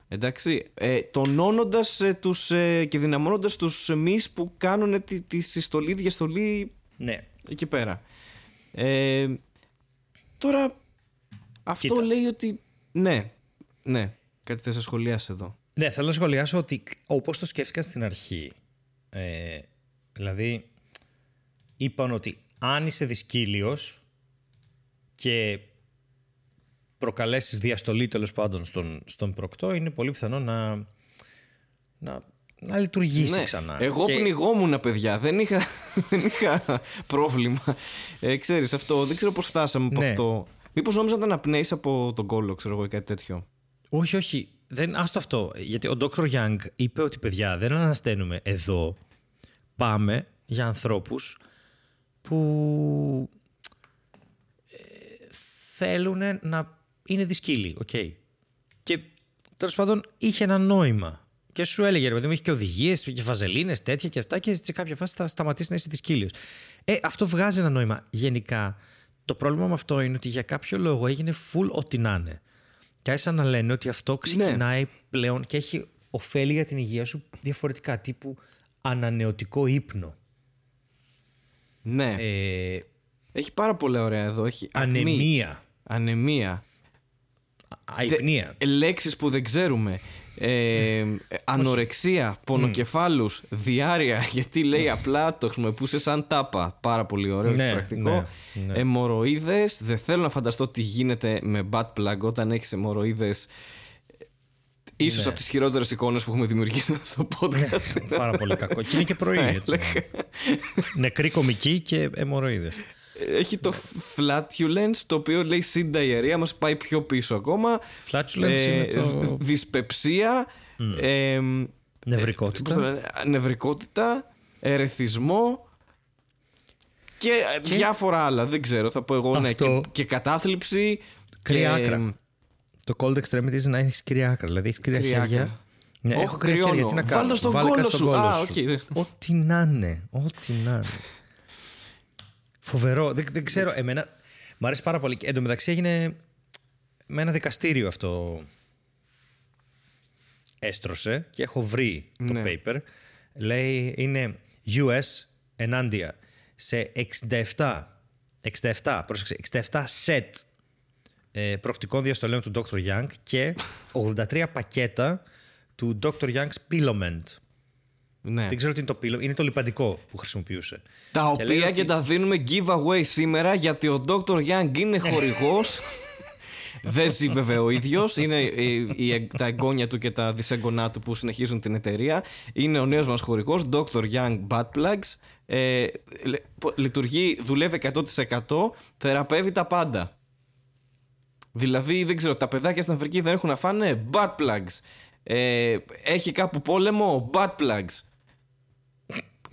εντάξει ε, τονώνοντας ε, τους, ε, και δυναμώνοντας τους μυς που κάνουν τη, τη συστολή διαστολή Ναι. εκεί πέρα ε, τώρα αυτό Κοίτα. λέει ότι ναι ναι κάτι θες να σχολιάσεις εδώ Ναι, θέλω να σχολιάσω ότι όπως το σκέφτηκαν στην αρχή, ε, δηλαδή είπαν ότι αν είσαι δυσκύλιος και προκαλέσεις διαστολή τέλος πάντων στον, στον προκτό, είναι πολύ πιθανό να, να, να λειτουργήσει Ναι, ξανά. Εγώ Και- πνιγόμουν, παιδιά. Δεν είχα, δεν είχα πρόβλημα. Ε, ξέρεις, αυτό, δεν ξέρω πώς φτάσαμε από Ναι. αυτό. Μήπως νόμιζα να τα πνέεις από τον κώλο, ξέρω εγώ, ή κάτι τέτοιο. Όχι, όχι. Δεν, άστο αυτό. Γιατί ο Dr. Young είπε ότι παιδιά δεν ανασταίνουμε εδώ. Πάμε για ανθρώπους που ε, θέλουν να είναι δυσκοίλιοι. οκ. Και τέλος πάντων είχε ένα νόημα. Και σου έλεγε, ρε παιδί μου, έχει και οδηγίες και βαζελίνες τέτοια και αυτά. Και σε κάποια φάση θα σταματήσει να είσαι δυσκύλιος. Ε, αυτό βγάζει ένα νόημα. Γενικά, το πρόβλημα με αυτό είναι ότι για κάποιο λόγο έγινε full ό,τι να είναι. Και άρχισαν να λένε ότι αυτό ξεκινάει πλέον και έχει ωφέλη για την υγεία σου διαφορετικά. Τύπου ανανεωτικό ύπνο. Ναι. Ε, Έχει πάρα πολλά ωραία εδώ. Έχει ακμή, ανεμία. Ανεμία. Αϊπνία. Ε, λέξεις που δεν ξέρουμε. Ε, ανορεξία, πονοκεφάλους, διάρρεια, γιατί λέει απλά το χρησιμοποιούσε σαν τάπα. Πάρα πολύ ωραίο και Ναι, πρακτικό. ναι, ναι. Αιμορροίδες, δεν θέλω να φανταστώ τι γίνεται με bad plug όταν έχεις αιμορροίδες. Ίσως Ναι. από τις χειρότερες εικόνες που έχουμε δημιουργήσει στο podcast. Πάρα πολύ κακό. Και είναι και πρωί, έτσι. Νεκρή κομική και αιμορροίδες. Έχει το flatulence, το οποίο λέει συνταγερία, μας πάει πιο πίσω ακόμα. Flatulence είναι το- Δυσπεψία. ε, Νευρικότητα. πώς το λένε, νευρικότητα, ερεθισμό και, διάφορα άλλα. Δεν ξέρω, θα πω εγώ ναι. Αυτό- Και, και κατάθλιψη. Κρύα και, άκρα. Το cold extremity είναι να έχεις κρύα άκρα. Δηλαδή έχεις κρύα Κρύα χέρια. άκρα. Ναι, Όχι, έχω κρύα κρυώνω. χέρια. Τι να κάνω. Βάλ' το στον Βάλε κάτι κώλο στον σου. κώλο Α, σου. οκ. Ό,τι να είναι. Ό,τι να είναι. Φοβερό. Δεν, δεν ξέρω. Εμένα. Μ' αρέσει πάρα πολύ. Εν τω μεταξύ έγινε. με ένα δικαστήριο αυτό έστρωσε και έχω βρει το Ναι. paper. Λέει είναι US ενάντια σε 67, 67, πρόσεξε, 67 set ε, προκτικών διαστολέων του Dr. Young και 83 πακέτα του Dr. Young's Pillowment. Ναι. Δεν ξέρω τι είναι το Pillow, είναι το λιπαντικό που χρησιμοποιούσε. Τα Και λέει οποία ότι- και τα δίνουμε giveaway σήμερα γιατί ο Dr. Young είναι χορηγός. Δεν ζει βέβαια ο ίδιος. Είναι οι- οι- τα εγγόνια του και τα δυσέγγονά του που συνεχίζουν την εταιρεία. Είναι ο νέος μας χορηγός, Dr. Young Bad Plugs. Ε, λε- πο- λειτουργεί, δουλεύει 100%, θεραπεύει τα πάντα. Δηλαδή, δεν ξέρω, τα παιδάκια στην Αφρική δεν έχουν να φάνε bad plugs. Ε, έχει κάπου πόλεμο, bad plugs.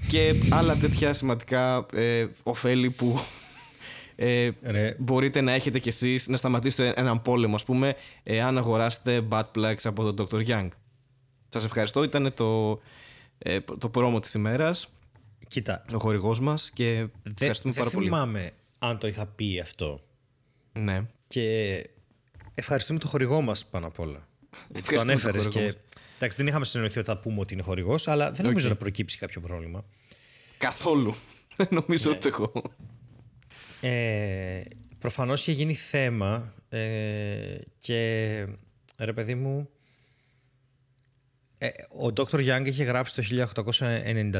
Και άλλα τέτοια σημαντικά ε, ωφέλη που ε, Ρε. μπορείτε να έχετε κι εσείς να σταματήσετε έναν πόλεμο, ας πούμε, εάν αγοράσετε bad plugs από τον Dr. Young. Σας ευχαριστώ, ήταν το, ε, το πρόμο της ημέρας, Κοίτα, ο χορηγός μας και δεν ευχαριστούμε δεν πάρα πολύ. θυμάμαι αν το είχα πει αυτό. Ναι. Και ευχαριστούμε το χορηγό μας πάνω απ' όλα. Γιατί το Ευχαριστούμε τον ανέφερες χορηγό και... Εντάξει, δεν είχαμε συνεννοηθεί ότι θα πούμε ότι είναι χορηγός, αλλά δεν νομίζω να προκύψει κάποιο πρόβλημα. Καθόλου. Δεν νομίζω Ναι. ότι έχω. Ε, προφανώς είχε γίνει θέμα ε, και ρε παιδί μου ε, ο Dr. Young είχε γράψει το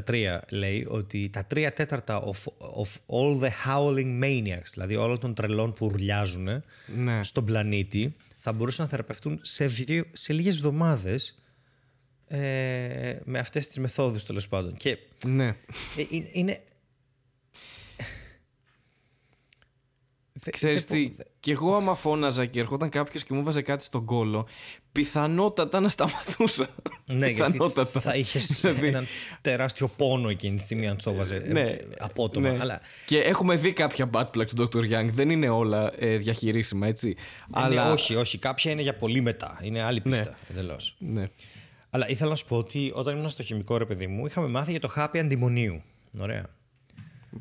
1893 λέει ότι τα τρία τέταρτα of, of all the howling maniacs δηλαδή όλων των τρελών που ουρλιάζουν Ναι. στον πλανήτη θα μπορούσαν να θεραπευτούν σε, δύο, σε λίγες εβδομάδες ε, με αυτές τις μεθόδους τέλος πάντων και Ναι. ε, είναι, είναι Θε- Ξέρεις δεν τι, πω- κι εγώ άμα φώναζα και ερχόταν κάποιος και μου βάζε κάτι στον κόλο, πιθανότατα να σταματούσα. Ναι, γιατί πιθανότατα. θα είχες Δηλαδή, έναν τεράστιο πόνο εκείνη τη στιγμή αν το βάζε ναι, ε, απότομα. ναι. Αλλά Και έχουμε δει κάποια bad plugs του Dr. Young. Δεν είναι όλα ε, διαχειρίσιμα, έτσι. Αλλά... Ναι, όχι, όχι. Κάποια είναι για πολύ μετά. Είναι άλλη πίστα. Ναι. Εντελώς. Ναι. Αλλά ήθελα να σου πω ότι όταν ήμουν στο χημικό ρε παιδί μου, είχαμε μάθει για το χάπι αντιμονίου. Ωραία.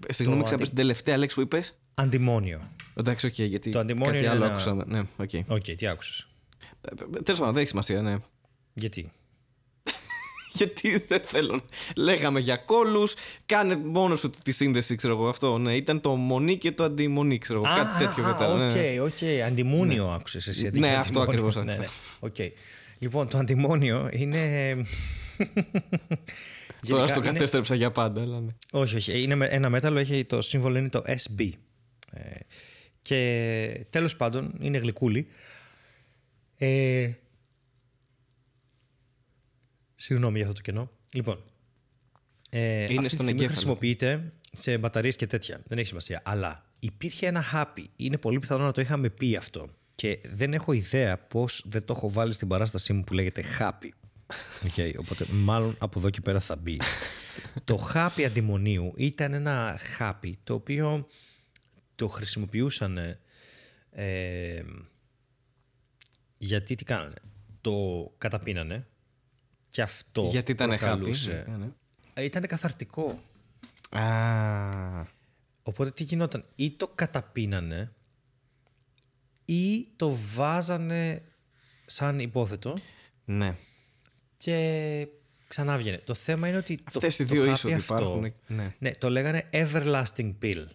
Συγγνώμη, Το ξαναπές την τελευταία λέξη που είπες. Αντιμόνιο. Εντάξει, οκ, γιατί Το αντιμόνιο κάτι είναι άλλο ένα- άκουσα. Ναι, οκ. Οκ, τι άκουσες. Τέλος πάντων, δεν έχει σημασία, ναι. Γιατί; Γιατί δεν θέλω. Λέγαμε για κώλους. Κάνε μόνος σου τη σύνδεση, ξέρω εγώ αυτό. Ναι, ήταν το μονή και το αντιμονή, ξέρω εγώ. Κάτι τέτοιο α, κατά. ναι, ναι. Οκ, οκ. Αντιμόνιο άκουσες εσύ. αντί Ναι, για αυτό αντιμόνιο. ακριβώς Ναι, ναι. Άκουσα. Οκ. Λοιπόν, το αντιμόνιο είναι. Τώρα Γενικά στο είναι- κατέστρεψα για πάντα. Αλλά ναι. Όχι, όχι. Είναι με- ένα μέταλλο, έχει, το σύμβολο είναι το SB. Ε, και τέλος πάντων είναι γλυκούλι. Ε, συγγνώμη για αυτό το κενό. Λοιπόν, ε, αυτή τη στον στιγμή εγκέφαλο. χρησιμοποιείται σε μπαταρίες και τέτοια. Δεν έχει σημασία. Αλλά υπήρχε ένα χάπι. Είναι πολύ πιθανό να το είχαμε πει αυτό. Και δεν έχω ιδέα πώς δεν το έχω βάλει στην παράστασή μου που λέγεται χάπι. Okay, οπότε μάλλον από εδώ και πέρα θα μπει. το χάπι αντιμονίου ήταν ένα χάπι το οποίο το χρησιμοποιούσαν ε, γιατί τι κάνανε. Το καταπίνανε και αυτό Γιατί ήταν χάπι. προκαλούσε- Ναι, ναι. Ε, Ήταν καθαρτικό. Α, Οπότε τι γινόταν. Ή το καταπίνανε ή το βάζανε σαν υπόθετο ναι. και ξανά βγαινε. Το θέμα είναι ότι. Αυτές το, οι το δύο χάπι είσοδοι αυτό, υπάρχουν, ναι. ναι, το λέγανε everlasting pill.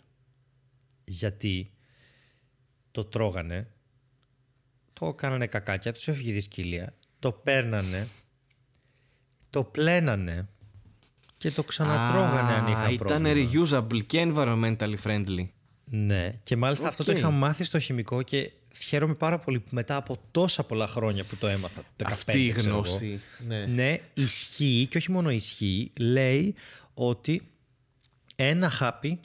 Γιατί το τρώγανε, το κάνανε κακάκια, τους έφυγε η δυσκοίλια, το παίρνανε, το πλένανε και το ξανατρώγανε αν είχαν ήταν πρόβλημα. reusable και environmentally friendly. Ναι, και μάλιστα αυτό το Οκ. είχα μάθει στο χημικό και χαίρομαι πάρα πολύ που μετά από τόσα πολλά χρόνια που το έμαθα. 15, Αυτή η ξέρω εγώ, γνώση. Ναι. ναι, ισχύει και όχι μόνο ισχύει, λέει ότι ένα χάπι,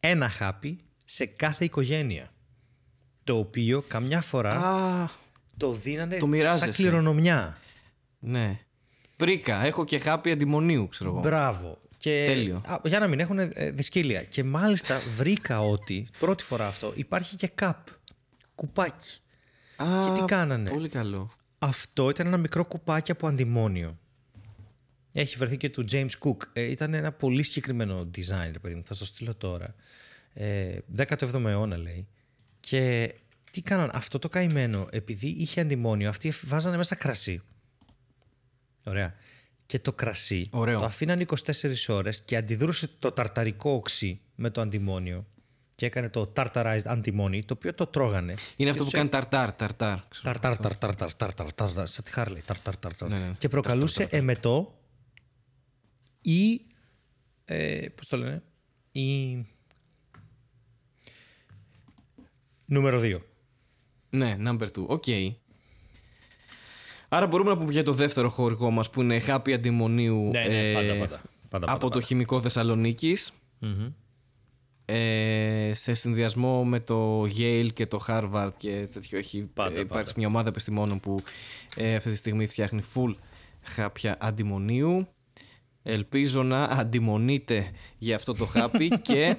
ένα χάπι σε κάθε οικογένεια. Το οποίο καμιά φορά Α, το δίνανε το μοιράζεσαι. σαν κληρονομιά. ναι. Βρήκα. Έχω και χάπι αντιμονίου, ξέρω εγώ. Μπράβο. Και, Τέλειο. Α, για να μην έχουν ε, δυσκύλια. Και μάλιστα βρήκα ότι πρώτη φορά αυτό υπάρχει και καπ. Κουπάκι. Α, Και τι κάνανε; Πολύ καλό. Αυτό ήταν ένα μικρό κουπάκι από αντιμόνιο. Έχει βρεθεί και του James Cook. Ε, ήταν ένα πολύ συγκεκριμένο design, ρε παιδί μου. Θα στο στείλω τώρα. Ε, 17ο αιώνα λέει. Και Τι κάναν, αυτό το καημένο, επειδή είχε αντιμόνιο, αυτοί βάζανε μέσα κρασί. Ωραία. Και το κρασί Ωραίο. το αφήναν 24 ώρες και αντιδρούσε το ταρταρικό οξύ με το αντιμόνιο και έκανε το tartarized αντιμόνι, το οποίο το τρώγανε. Είναι αυτό που κάνει ταρτάρ, ταρτάρ. ξέρω. Ταρτάρ, ταρτάρ, ταρτάρ, ταρτάρ, ταρτάρ, σαν τη Χάρλι. Ταρτάρ, ταρτάρ. Ναι, ναι. Και προκαλούσε εμετό ή. Ε, Πώς το λένε, ή. Νούμερο 2. Ναι, number 2. Οκ. Άρα μπορούμε να πούμε για το δεύτερο χορηγό μας που είναι Χάπι Αντιμονίου Ναι, ναι, ε, πάντα, πάντα. Πάντα, από το Χημικό Θεσσαλονίκης ε, σε συνδυασμό με το Yale και το Harvard και τέτοιο έχει Πάντα, ε, υπάρξει πάντα. μια ομάδα επιστημόνων που ε, αυτή τη στιγμή φτιάχνει full χάπια αντιμονίου ελπίζω να αντιμονείτε για αυτό το χάπι και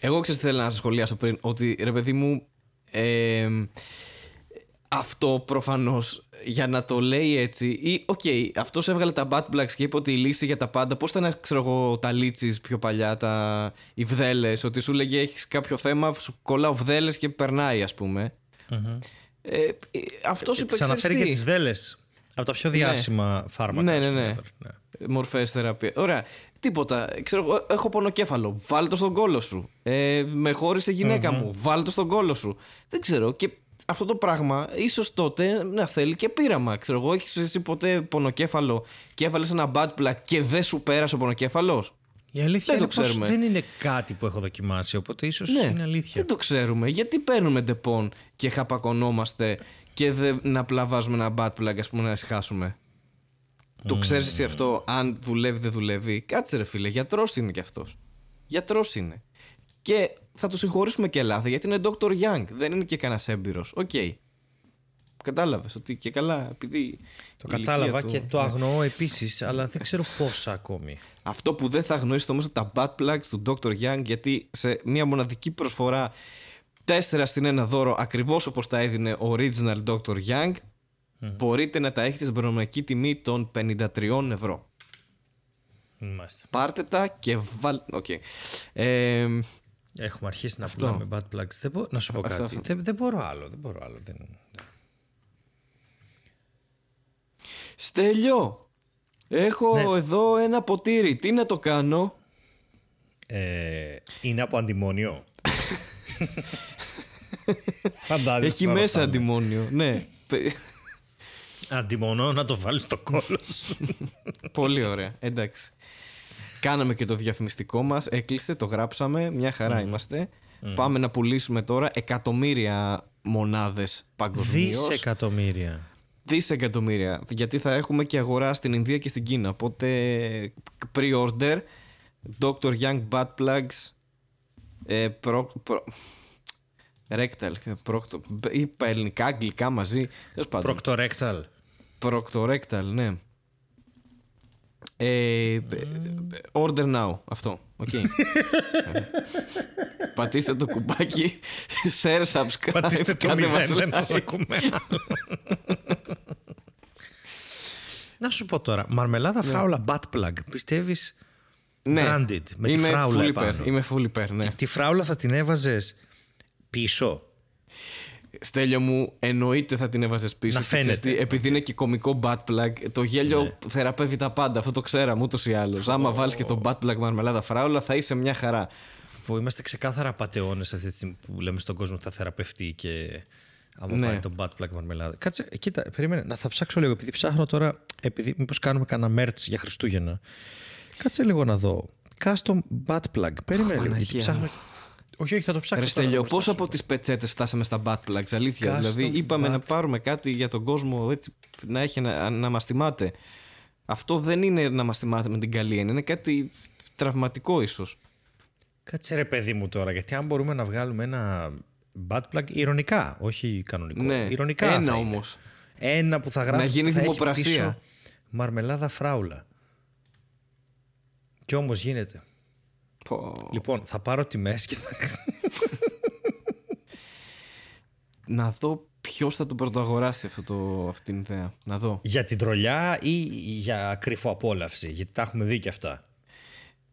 εγώ ξέρω τι θέλω να σας σχολιάσω πριν ότι ρε παιδί μου ε, αυτό προφανώς για να το λέει έτσι ή οκ, αυτός έβγαλε τα Butt Plugs και είπε ότι η λύση για τα πάντα πώς ήταν ξέρω εγώ τα leeches πιο παλιά τα, οι βδέλλες ότι σου λέγε έχεις κάποιο θέμα σου κολλάω βδέλλες και περνάει ας πούμε ε, ε, αυτός είπε Τη αναφέρει και τις δέλε. Από τα πιο διάσημα φάρμακα. Ναι, ας ναι, πούμε, ναι. ever. ναι. Μορφές θεραπεία. Ωραία. Τίποτα. Ξέρω, εγώ, έχω πονοκέφαλο. Βάλ το στον κόλο σου. Ε, με χώρισε η γυναικα μου. Βάλ το στον κόλο σου. Δεν ξέρω. Και αυτό το πράγμα ίσως τότε να θέλει και πείραμα. Ξέρω εγώ, έχεις εσύ ποτέ πονοκέφαλο και έβαλες ένα bad plug και δεν σου πέρασε ο πονοκέφαλος; Η αλήθεια Δεν είναι το πως ξέρουμε. δεν είναι κάτι που έχω δοκιμάσει, οπότε ίσως Ναι, είναι αλήθεια. δεν το ξέρουμε. Γιατί παίρνουμε Depon και χαπακωνόμαστε και δεν απλά βάζουμε ένα butt plug, ας πούμε, να ησυχάσουμε; Το ξέρεις εσύ αυτό, αν δουλεύει δεν δουλεύει; Κάτσε ρε φίλε, γιατρός είναι κι αυτός. Γιατρός είναι. Και θα το συγχωρήσουμε και λάθη γιατί είναι Dr. Young, δεν είναι και κανένας έμπειρος. Οκ. Κατάλαβες ότι και καλά, επειδή. Το η ηλικία κατάλαβα του- και το αγνοώ επίσης, αλλά δεν ξέρω πόσα ακόμη. Αυτό που δεν θα αγνοήσει το μέσα τα butt plugs του Dr. Young γιατί σε μια μοναδική προσφορά 4 συν ένα δώρο ακριβώς όπως τα έδινε ο original Dr. Young μπορείτε να τα έχετε στην προνομιακή τιμή των 53 ευρώ. Μάλιστα. Πάρτε τα και βάλτε... Οκ. Ε, Έχουμε αρχίσει να πουλάμε butt plugs. Δεν μπο- Να σου πω Αυτό, κάτι. αυτό. Δεν, δεν μπορώ άλλο. Δεν μπορώ άλλο. Δεν... Στέλιο, έχω εδώ ένα ποτήρι. Τι να το κάνω; Ε, είναι από αντιμόνιο. Φαντάζεσαι. Έχει να μέσα ρωτάμε. αντιμόνιο. ναι. Πε- Αντιμονώ να το βάλεις στο κόλλο σου. Πολύ ωραία. Εντάξει. Κάναμε και το διαφημιστικό μας, έκλεισε, το γράψαμε, μια χαρά είμαστε. Πάμε να πουλήσουμε τώρα εκατομμύρια μονάδες παγκοσμίως. Δισεκατομμύρια. Δισεκατομμύρια. Γιατί θα έχουμε και αγορά στην Ινδία και στην Κίνα. Οπότε pre-order Dr. Young Butt Plugs ε, προ, προ, Rectal. Πρωκτο, είπα ελληνικά, αγγλικά μαζί. Τέλος πάντων. Proctorectal. Proctorectal, ναι. Ε, order now, αυτό. Οκ. Πατήστε το κουμπάκι, share, subscribe. Πατήστε το κάντε μας μηδέν, δεν like. σας ακούμε άλλο. Να σου πω τώρα, μαρμελάδα φράουλα butt plug. Πιστεύεις Ναι, branded, με τη είμαι φράουλα full επάνω; υπέρ, είμαι full υπέρ, ναι. τη φράουλα θα την έβαζες πίσω; Στέλιο μου, εννοείται θα την έβαζες πίσω. Να Και ξέρεις φαίνεται. τι, επειδή είναι και κωμικό butt plug, το γέλιο Ναι. θεραπεύει τα πάντα. Αυτό το ξέραμε ούτως ή άλλως. Άμα βάλεις και το butt plug μαρμελάδα φράουλα, θα είσαι μια χαρά. Που είμαστε ξεκάθαρα πατεώνες αυτή τη στιγμή που λέμε στον κόσμο ότι θα θεραπευτεί και άμα Ναι. πάρει τον butt plug μαρμελάδα. Κάτσε, κοίτα, περίμενε, να θα ψάξω λίγο, επειδή ψάχνω τώρα, επειδή μήπως κάνουμε κανένα merch για Χριστούγεννα. Κάτσε λίγο να δω. Custom butt plug. Περίμενε λίγο, γιατί Παναγία ψάχνω... Όχι, όχι, θα το ψάξω. Ρε τώρα, Στέλιο, να πώς προσθέσω. από τις πετσέτες φτάσαμε στα butt plugs, αλήθεια. Custom δηλαδή, είπαμε να butt- πάρουμε κάτι για τον κόσμο έτσι, να έχει να, να μας θυμάται. Αυτό δεν είναι να μας θυμάται με την καλή έννοια, είναι κάτι τραυματικό ίσως. Κάτσε ρε παιδί μου τώρα, γιατί αν μπορούμε να βγάλουμε ένα butt plug ηρωνικά, όχι κανονικό. Ναι, ηρωνικά ένα θα είναι. όμως. Ένα που θα γράφει Να γίνει που θα έχει δημοπρασία. πίσω μαρμελάδα φράουλα. Κι όμως γίνεται. Λοιπόν, θα πάρω τιμές και θα... Να δω ποιος θα το πρωτοαγοράσει αυτό το, αυτή την ιδέα. Να δω. για την τρολιά ή για κρυφό απόλαυση, γιατί τα έχουμε δει και αυτά.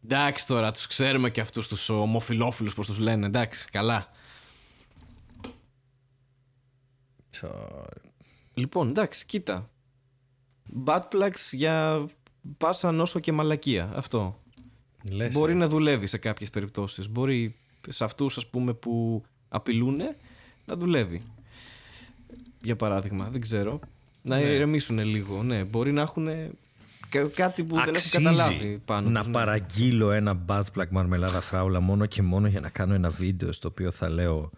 Εντάξει τώρα, τους ξέρουμε και αυτούς τους ομοφυλόφιλους, πώς τους λένε. Εντάξει, καλά. Λοιπόν, εντάξει, κοίτα. Bad plugs για πάσα νόσο και μαλακία. Αυτό. Λες, Μπορεί ε. να δουλεύει σε κάποιες περιπτώσεις. Μπορεί σε αυτούς ας πούμε που απειλούν να δουλεύει. Για παράδειγμα, δεν ξέρω. Να Ναι. ηρεμήσουν λίγο. Ναι, μπορεί να έχουν κα- κάτι που δεν έχουν Αξίζει καταλάβει πάνω να τους, ναι. παραγγείλω ένα butt plug μαρμελάδα φράουλα μόνο και μόνο για να κάνω ένα βίντεο στο οποίο θα λέω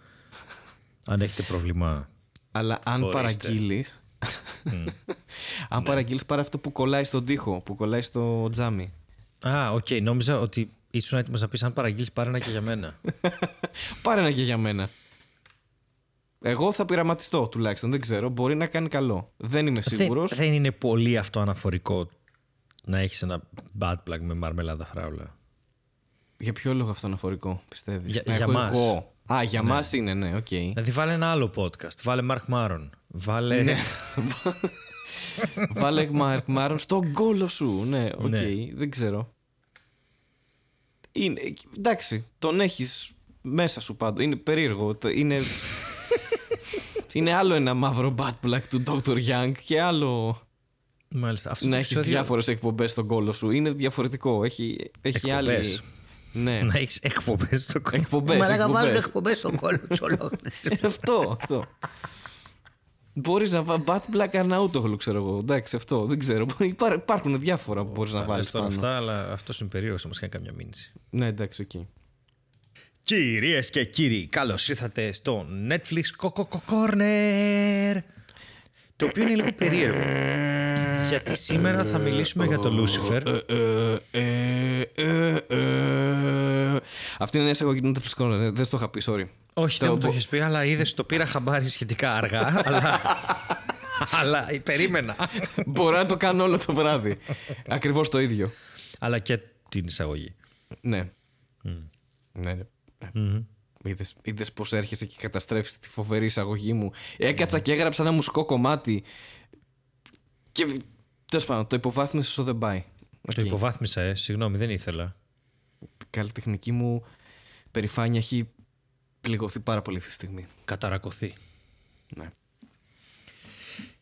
αν έχετε πρόβλημα. Αλλά αν Ορίστε. παραγγείλεις αν παραγγείλεις πάρε αυτό που κολλάει στον τοίχο, που κολλάει στο τζάμι. Α, οκ, νόμιζα ότι ήσουν έτοιμος να πεις αν παραγγείλεις πάρε ένα και για μένα. Πάρε ένα και για μένα. Εγώ θα πειραματιστώ τουλάχιστον. Δεν ξέρω. Μπορεί να κάνει καλό. Δεν είμαι σίγουρος. δεν, δεν είναι πολύ αυτοαναφορικό να έχεις ένα butt plug με μαρμελάδα φράουλα. Για ποιο λόγο αυτοαναφορικό, πιστεύεις; Για- για μας. εγώ. Α, για μας είναι, ναι, οκ. Δηλαδή βάλε ένα άλλο podcast. Βάλε Marc Maron. Βάλε. Ναι. Βάλε Marc Maron στον κώλο σου. Ναι, οκ. Ναι. Δεν ξέρω. Είναι, εντάξει, τον έχεις μέσα σου πάντω. Είναι περίεργο. Το- Είναι, είναι άλλο ένα μαύρο bad plug του Dr. Young και άλλο Μάλιστα. Αυτό το να έχεις επεισόδιο- διάφορες εκπομπές στον κόλο σου. Είναι διαφορετικό. Έχει, έχει άλλη. Εκπομπές. Ναι. Να έχεις εκπομπές στο κόμμα. Εκπομπές. Μαλάκα βάζουν εκπομπές στον κόλλο τους ολόκληρου. αυτό, αυτό. Μπορεί να βάλει Bat Black Arnautoglu, ξέρω εγώ. Εντάξει, αυτό δεν ξέρω. Υπά- Υπάρχουν διάφορα που μπορεί να βάλει τώρα πάνω. αυτά, αλλά αυτό είναι περίεργο. Μα κάνει καμιά μήνυση. Ναι, εντάξει, οκ. Κυρίες και κύριοι, καλώς ήρθατε στο Netflix Coco Corner. Το οποίο είναι λίγο περίεργο. Γιατί σήμερα θα μιλήσουμε για το Lucifer. Αυτή είναι μια εισαγωγή του Netflix Corner. Δεν δεν στο είχα πει, sorry. Όχι, δεν μου το έχεις πει, αλλά είδες το πήρα χαμπάρι σχετικά αργά. αλλά. αλλά περίμενα. Μπορώ να το κάνω όλο το βράδυ. Ακριβώς το ίδιο. αλλά και την εισαγωγή. Ναι. Ναι, ναι. Είδες, είδες πως έρχεσαι και καταστρέφεις τη φοβερή εισαγωγή μου. Έκατσα και έγραψα ένα μουσικό κομμάτι. Και τέλος πάντων, το υποβάθμισε στο δεν πάει. Το υποβάθμισα, ε. Συγγνώμη, δεν ήθελα. Η καλλιτεχνική μου περηφάνεια έχει πληγωθεί πάρα πολύ αυτή τη στιγμή. Καταρακωθεί. Ναι.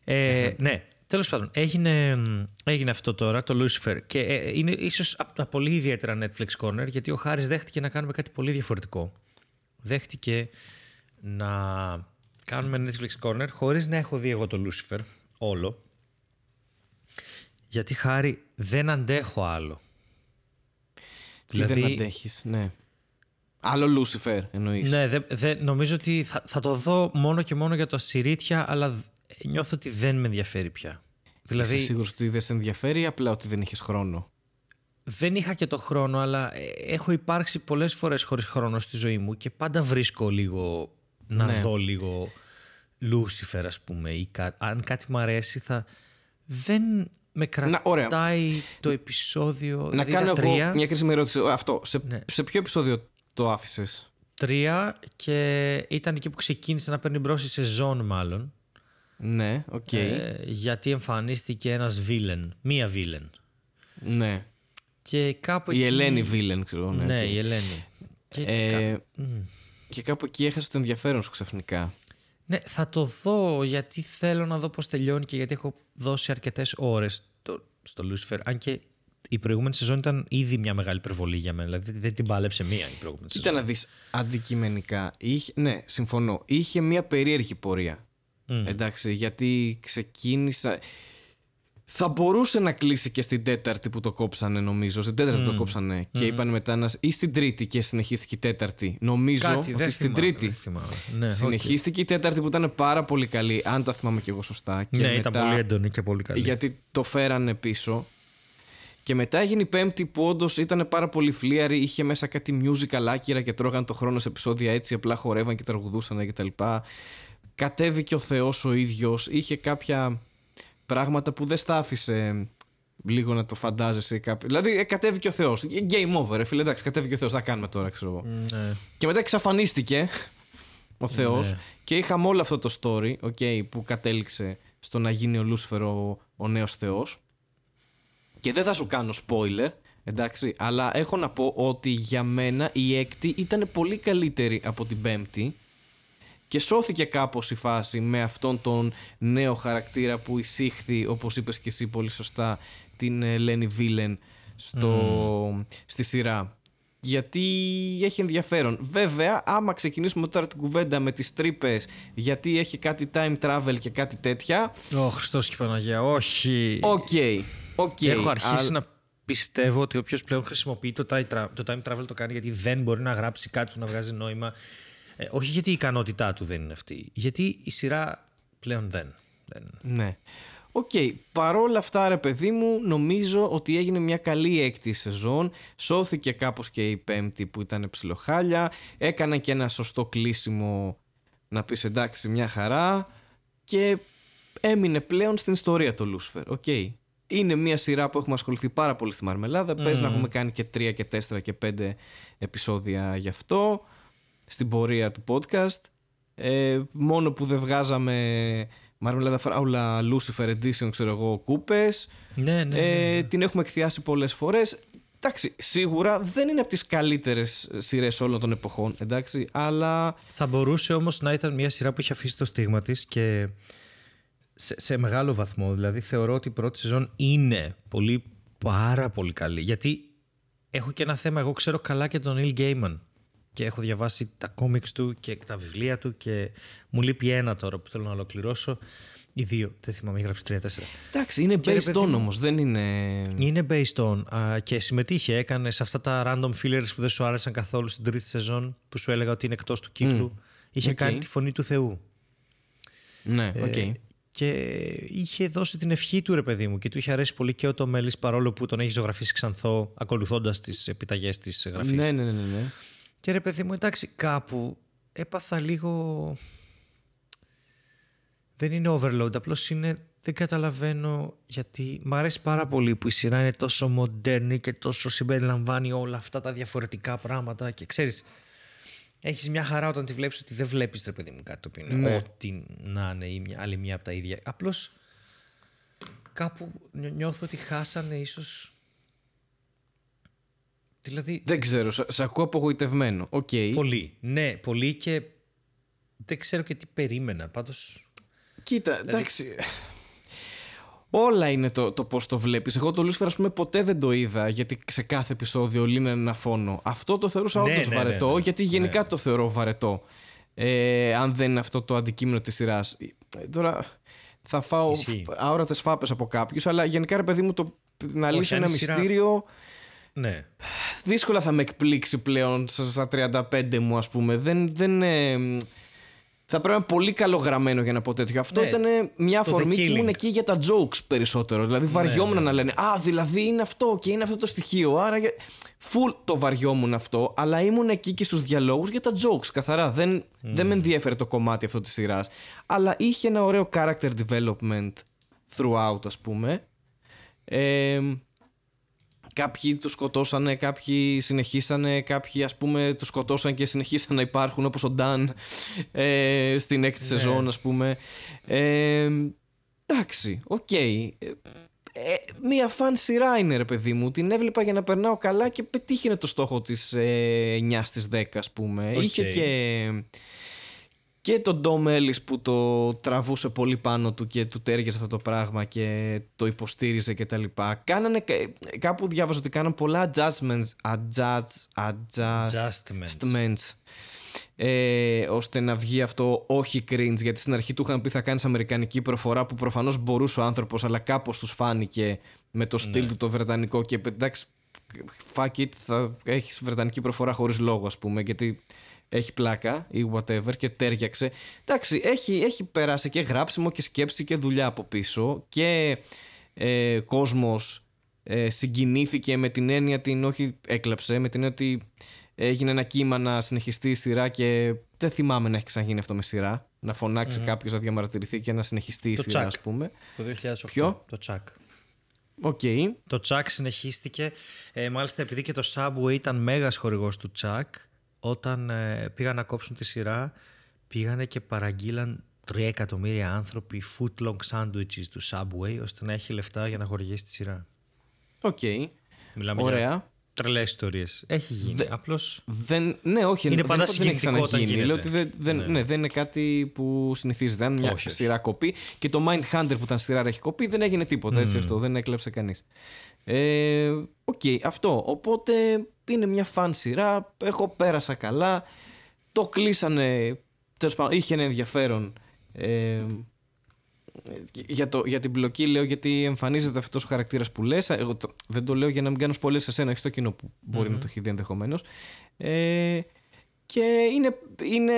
Ε, ναι, τέλος πάντων, έγινε, έγινε αυτό τώρα, το Lucifer και ε, είναι ίσως από τα πολύ ιδιαίτερα Netflix Corner γιατί ο Χάρης δέχτηκε να κάνουμε κάτι πολύ διαφορετικό. Δέχτηκε να κάνουμε Netflix Corner χωρίς να έχω δει εγώ το Lucifer όλο γιατί Χάρη δεν αντέχω άλλο. Τι δεν αντέχεις, ναι. Άλλο Λούσιφερ εννοείς. Ναι, δεν δεν- νομίζω ότι θα, θα το δω μόνο και μόνο για το ασυρίτια, αλλά δ- νιώθω ότι δεν με ενδιαφέρει πια. Δηλαδή... Δηλαδή, Είσαι σίγουρος ότι δεν σε ενδιαφέρει ή απλά ότι δεν είχες χρόνο; δεν είχα και το χρόνο, αλλά ε, έχω υπάρξει πολλές φορές χωρίς χρόνο στη ζωή μου και πάντα βρίσκω λίγο να Ναι. δω λίγο Λούσιφερ, ας πούμε, ή κα- αν κάτι μου αρέσει θα... Δεν με ωραία. κρατάει το επεισόδιο, Να δηλαδή κάνω τα εγώ τρία, μια κρίσιμη ερώτηση. Αυτό, σε, Ναι. σε ποιο επεισόδιο το άφησες; τρία και ήταν εκεί που ξεκίνησε να παίρνει μπρος η σεζόν μάλλον. Ναι, οκ. Ε, γιατί εμφανίστηκε ένας villain, μία villain. Ναι. Και κάπου Η εκεί... Ελένη Villain, ξέρω. Ναι, Ναι, οκ. η Ελένη. Και Ε, κα- Μμ. και κάπου εκεί έχασε το ενδιαφέρον σου ξαφνικά. Ναι, θα το δω γιατί θέλω να δω πώς τελειώνει και γιατί έχω δώσει αρκετές ώρες στο, στο Lucifer. Αν και η προηγούμενη σεζόν ήταν ήδη μια μεγάλη υπερβολή για μένα. Δηλαδή δεν την πάλεψε μία η προηγούμενη Κοίτα σεζόν. να δεις αντικειμενικά. Είχε, ναι, συμφωνώ. Είχε μια περίεργη πορεία. Μμ. Εντάξει, γιατί ξεκίνησα... Θα μπορούσε να κλείσει και στην τέταρτη που το κόψανε, νομίζω. Στην τέταρτη το κόψανε. Και είπαν μετά να. ή στην τρίτη και συνεχίστηκε η τέταρτη. Νομίζω Κάτι, ότι δεν στην θυμάμαι, τρίτη. δεν θυμάμαι. Ναι, οκ. Συνεχίστηκε η τέταρτη που ήταν πάρα πολύ καλή, αν τα θυμάμαι και εγώ σωστά. Και Ναι, μετά, ήταν πολύ έντονη και πολύ καλή. Γιατί το φέρανε πίσω. Και μετά έγινε η πέμπτη που όντως ήταν πάρα πολύ φλύαρη. Είχε μέσα κάτι musical άκυρα και τρώγαν το χρόνο σε επεισόδια έτσι. Απλά χορεύαν και τραγουδούσαν κτλ. Κατέβηκε ο Θεός ο ίδιος. Είχε κάποια πράγματα που δεν στα άφησε λίγο να το φαντάζεσαι. Κάποιο. Δηλαδή ε, κατέβηκε ο Θεός. Game over, ρε φίλε. Εντάξει, κατέβηκε ο Θεός. Θα κάνουμε τώρα, ξέρω εγώ. Ναι. Και μετά εξαφανίστηκε ο Θεός Ναι. και είχαμε όλο αυτό το story okay, που κατέληξε στο να γίνει ο Λούσφερ ο, ο νέος Θεός. Και δεν θα σου κάνω spoiler, εντάξει, αλλά έχω να πω ότι για μένα η έκτη ήταν πολύ καλύτερη από την πέμπτη και σώθηκε κάπως η φάση με αυτόν τον νέο χαρακτήρα που εισήχθη όπως είπες και εσύ πολύ σωστά την Λένι Βίλεν στο, στη σειρά γιατί έχει ενδιαφέρον. Βέβαια, άμα ξεκινήσουμε τώρα την κουβέντα με τις τρύπες, γιατί έχει κάτι time travel και κάτι τέτοια. Ω, Χριστός και Παναγία, όχι. Οκ. Okay, okay, Έχω αρχίσει να πιστεύω ότι όποιος πλέον χρησιμοποιεί το time, travel, το time travel το κάνει γιατί δεν μπορεί να γράψει κάτι που να βγάζει νόημα. Ε, όχι γιατί η ικανότητά του δεν είναι αυτή. Γιατί η σειρά πλέον δεν. δεν. Ναι. Οκ, okay. παρόλα αυτά ρε παιδί μου νομίζω ότι έγινε μια καλή έκτη σεζόν Σώθηκε κάπως και η πέμπτη που ήταν ψιλοχάλια Έκανε και ένα σωστό κλείσιμο να πεις εντάξει μια χαρά Και έμεινε πλέον στην ιστορία το Λούσφερ okay. Είναι μια σειρά που έχουμε ασχοληθεί πάρα πολύ στη Μαρμελάδα mm. Πες να έχουμε κάνει και τρία και τέσσερα και πέντε επεισόδια γι' αυτό Στην πορεία του podcast ε, Μόνο που δεν βγάζαμε Μάρμελάδα Φράουλα Lucifer Edition, ξέρω εγώ, κούπες. Ναι, ναι, ναι, ναι, την έχουμε εκθιάσει πολλές φορές. Εντάξει, σίγουρα δεν είναι από τις καλύτερες σειρές όλων των εποχών, εντάξει, αλλά. Θα μπορούσε όμως να ήταν μια σειρά που είχε αφήσει το στίγμα της και σε, σε μεγάλο βαθμό. Δηλαδή, θεωρώ ότι η πρώτη σεζόν είναι πολύ, πάρα πολύ καλή. Γιατί έχω και ένα θέμα. Εγώ ξέρω καλά και τον Neil Gaiman και έχω διαβάσει τα κόμιξ του και τα βιβλία του και μου λείπει ένα τώρα που θέλω να ολοκληρώσω. Οι δύο, δεν θυμάμαι, γράψει τρία-τέσσερα. Εντάξει, είναι based on όμως, δεν είναι. Είναι based on. και συμμετείχε, έκανε σε αυτά τα random fillers που δεν σου άρεσαν καθόλου στην τρίτη σεζόν, που σου έλεγα ότι είναι εκτός του κύκλου. Είχε κάνει τη φωνή του Θεού. Ναι, οκ. Okay. και είχε δώσει την ευχή του ρε παιδί μου και του είχε αρέσει πολύ και ο Tom Ellis παρόλο που τον έχει ζωγραφίσει ξανθό ακολουθώντας τις επιταγές της γραφής. Ναι, ναι, ναι, ναι. Και ρε παιδί μου, εντάξει, κάπου έπαθα λίγο... Δεν είναι overload, απλώς είναι... Δεν καταλαβαίνω γιατί μ' αρέσει πάρα πολύ που η σειρά είναι τόσο μοντέρνη και τόσο συμπεριλαμβάνει όλα αυτά τα διαφορετικά πράγματα και ξέρεις, έχεις μια χαρά όταν τη βλέπεις ότι δεν βλέπεις ρε παιδί μου κάτι το οποίο είναι ναι. ό,τι να είναι ή μια, άλλη μια από τα ίδια. Απλώς κάπου νιώθω ότι χάσανε ίσως Δηλαδή... Δεν ξέρω, σε ακούω απογοητευμένο. Okay. Πολύ. Ναι, πολύ και δεν ξέρω και τι περίμενα. Πάντως... Κοίτα, δηλαδή... εντάξει. Όλα είναι το, το πώς το βλέπεις. Εγώ το Λούσφερ, ας πούμε, ποτέ δεν το είδα γιατί σε κάθε επεισόδιο λύνει ένα φόνο. Αυτό το θεωρούσα ναι, όντως ναι, βαρετό, ναι, ναι. γιατί γενικά ναι. το θεωρώ βαρετό. Ε, αν δεν είναι αυτό το αντικείμενο της σειράς. Ε, τώρα θα φάω αόρατες φάπες από κάποιους, αλλά γενικά ρε παιδί μου το να λύσω ένα μυστήριο. Ναι. Δύσκολα θα με εκπλήξει πλέον στα 35 μου, ας πούμε. Δεν, δεν, ε, θα πρέπει να είναι πολύ καλογραμμένο για να πω τέτοιο. Αυτό ναι, ήταν μια αφορμή και ήμουν εκεί για τα jokes περισσότερο. Δηλαδή ναι, βαριόμουν ναι. να λένε Α, δηλαδή είναι αυτό και είναι αυτό το στοιχείο. Άρα. Full το βαριόμουν αυτό, αλλά ήμουν εκεί και στους διαλόγους για τα jokes. Καθαρά. Δεν, δεν με ενδιαφέρε το κομμάτι αυτό της σειράς. Αλλά είχε ένα ωραίο character development throughout, ας πούμε. Ε, Κάποιους σκοτώσανε, κάποιοι συνεχίσανε, κάποιοι ας πούμε τους σκοτώσαν και συνεχίσαν να υπάρχουν όπως ο Νταν ε, στην έκτη ναι. σεζόν ας πούμε. Ε, εντάξει, οκ. Okay. Ε, ε, μία fun σειρά είναι ρε παιδί μου Την έβλεπα για να περνάω καλά Και πετύχαινε το στόχο της ε, 9 στις 10 ας πούμε okay. Είχε και και τον Ντόμ Έλλης που το τραβούσε πολύ πάνω του και του τέριαζε αυτό το πράγμα και το υποστήριζε και τα λοιπά. Κάνανε, κάπου διάβαζα ότι κάνανε πολλά adjustments, adjust, adjustments, ε, ώστε να βγει αυτό όχι cringe γιατί στην αρχή του είχαν πει θα κάνεις αμερικανική προφορά που προφανώς μπορούσε ο άνθρωπος αλλά κάπως τους φάνηκε με το στυλ ναι. του το βρετανικό και εντάξει fuck it θα έχεις βρετανική προφορά χωρίς λόγο ας πούμε γιατί έχει πλάκα ή whatever και τέριαξε. Εντάξει, έχει, έχει περάσει και γράψιμο και σκέψη και δουλειά από πίσω και ε, κόσμος ε, συγκινήθηκε με την έννοια την όχι έκλαψε, με την έννοια ότι έγινε ένα κύμα να συνεχιστεί η σειρά και δεν θυμάμαι να έχει ξαναγίνει αυτό με σειρά. Να φωνάξει mm-hmm. κάποιος να διαμαρτυρηθεί και να συνεχιστεί η σειρά, ας πούμε. Το 2008. Ποιο; Το Τσακ. Okay. Το Τσακ συνεχίστηκε. Ε, μάλιστα επειδή και το Subway ήταν μέγας χορηγός του Τσακ, όταν ε, πήγαν να κόψουν τη σειρά πήγανε και παραγγείλαν 3 εκατομμύρια άνθρωποι foot long sandwiches του Subway ώστε να έχει λεφτά για να χορηγήσει τη σειρά. Οκ. Ωραία. τρελές ιστορίες. Έχει γίνει. Δε- Απλώς. Δεν, ναι, όχι, Είναι δεν, πάντα δεν έχει συγκινητικό όταν ξαναγίνει. γίνεται. Λέω ότι δεν, δεν, Ναι. ναι, δεν είναι κάτι που συνηθίζεται. Αν μια Όχι, όχι. σειρά κοπεί και το Mindhunter που ήταν σειρά έχει κοπεί, δεν έγινε τίποτα. Έτσι, αυτό, δεν έκλεψε κανείς. Ε, Οκ, αυτό. Οπότε είναι μια fun σειρά. Εγώ πέρασα καλά. Το κλείσανε. Τέλος πάντων, είχε ένα ενδιαφέρον. Ε, για, το, για την πλοκή λέω γιατί εμφανίζεται αυτός ο χαρακτήρας που λες. Εγώ το- δεν το λέω για να μην κάνω spoil σε σένα, έχει το κοινό που μπορεί να το έχει δει ενδεχομένως. Ε, και είναι, είναι,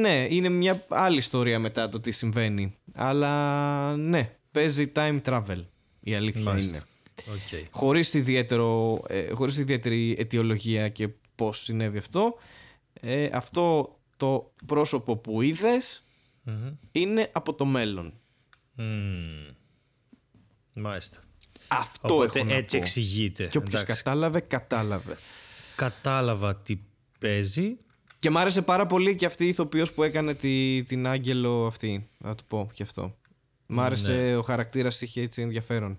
ναι, είναι μια άλλη ιστορία μετά το τι συμβαίνει. Αλλά ναι, παίζει time travel. Η αλήθεια Μάλιστα. είναι. Okay. Χωρίς, ιδιαίτερο, ε, χωρίς ιδιαίτερη αιτιολογία και πώς συνέβη αυτό. Ε, αυτό το πρόσωπο που είδες είναι από το μέλλον. Μάλιστα. Αυτό Οπότε έχω να έτσι πω. εξηγείται. Και όποιος Εντάξει. κατάλαβε, κατάλαβε. Κατάλαβα τι παίζει. Και μ' άρεσε πάρα πολύ και αυτή η ηθοποιός που έκανε τη, την Άγγελο αυτή. Να το πω και αυτό. Μ' άρεσε Ναι. ο χαρακτήρας, είχε έτσι ενδιαφέρον.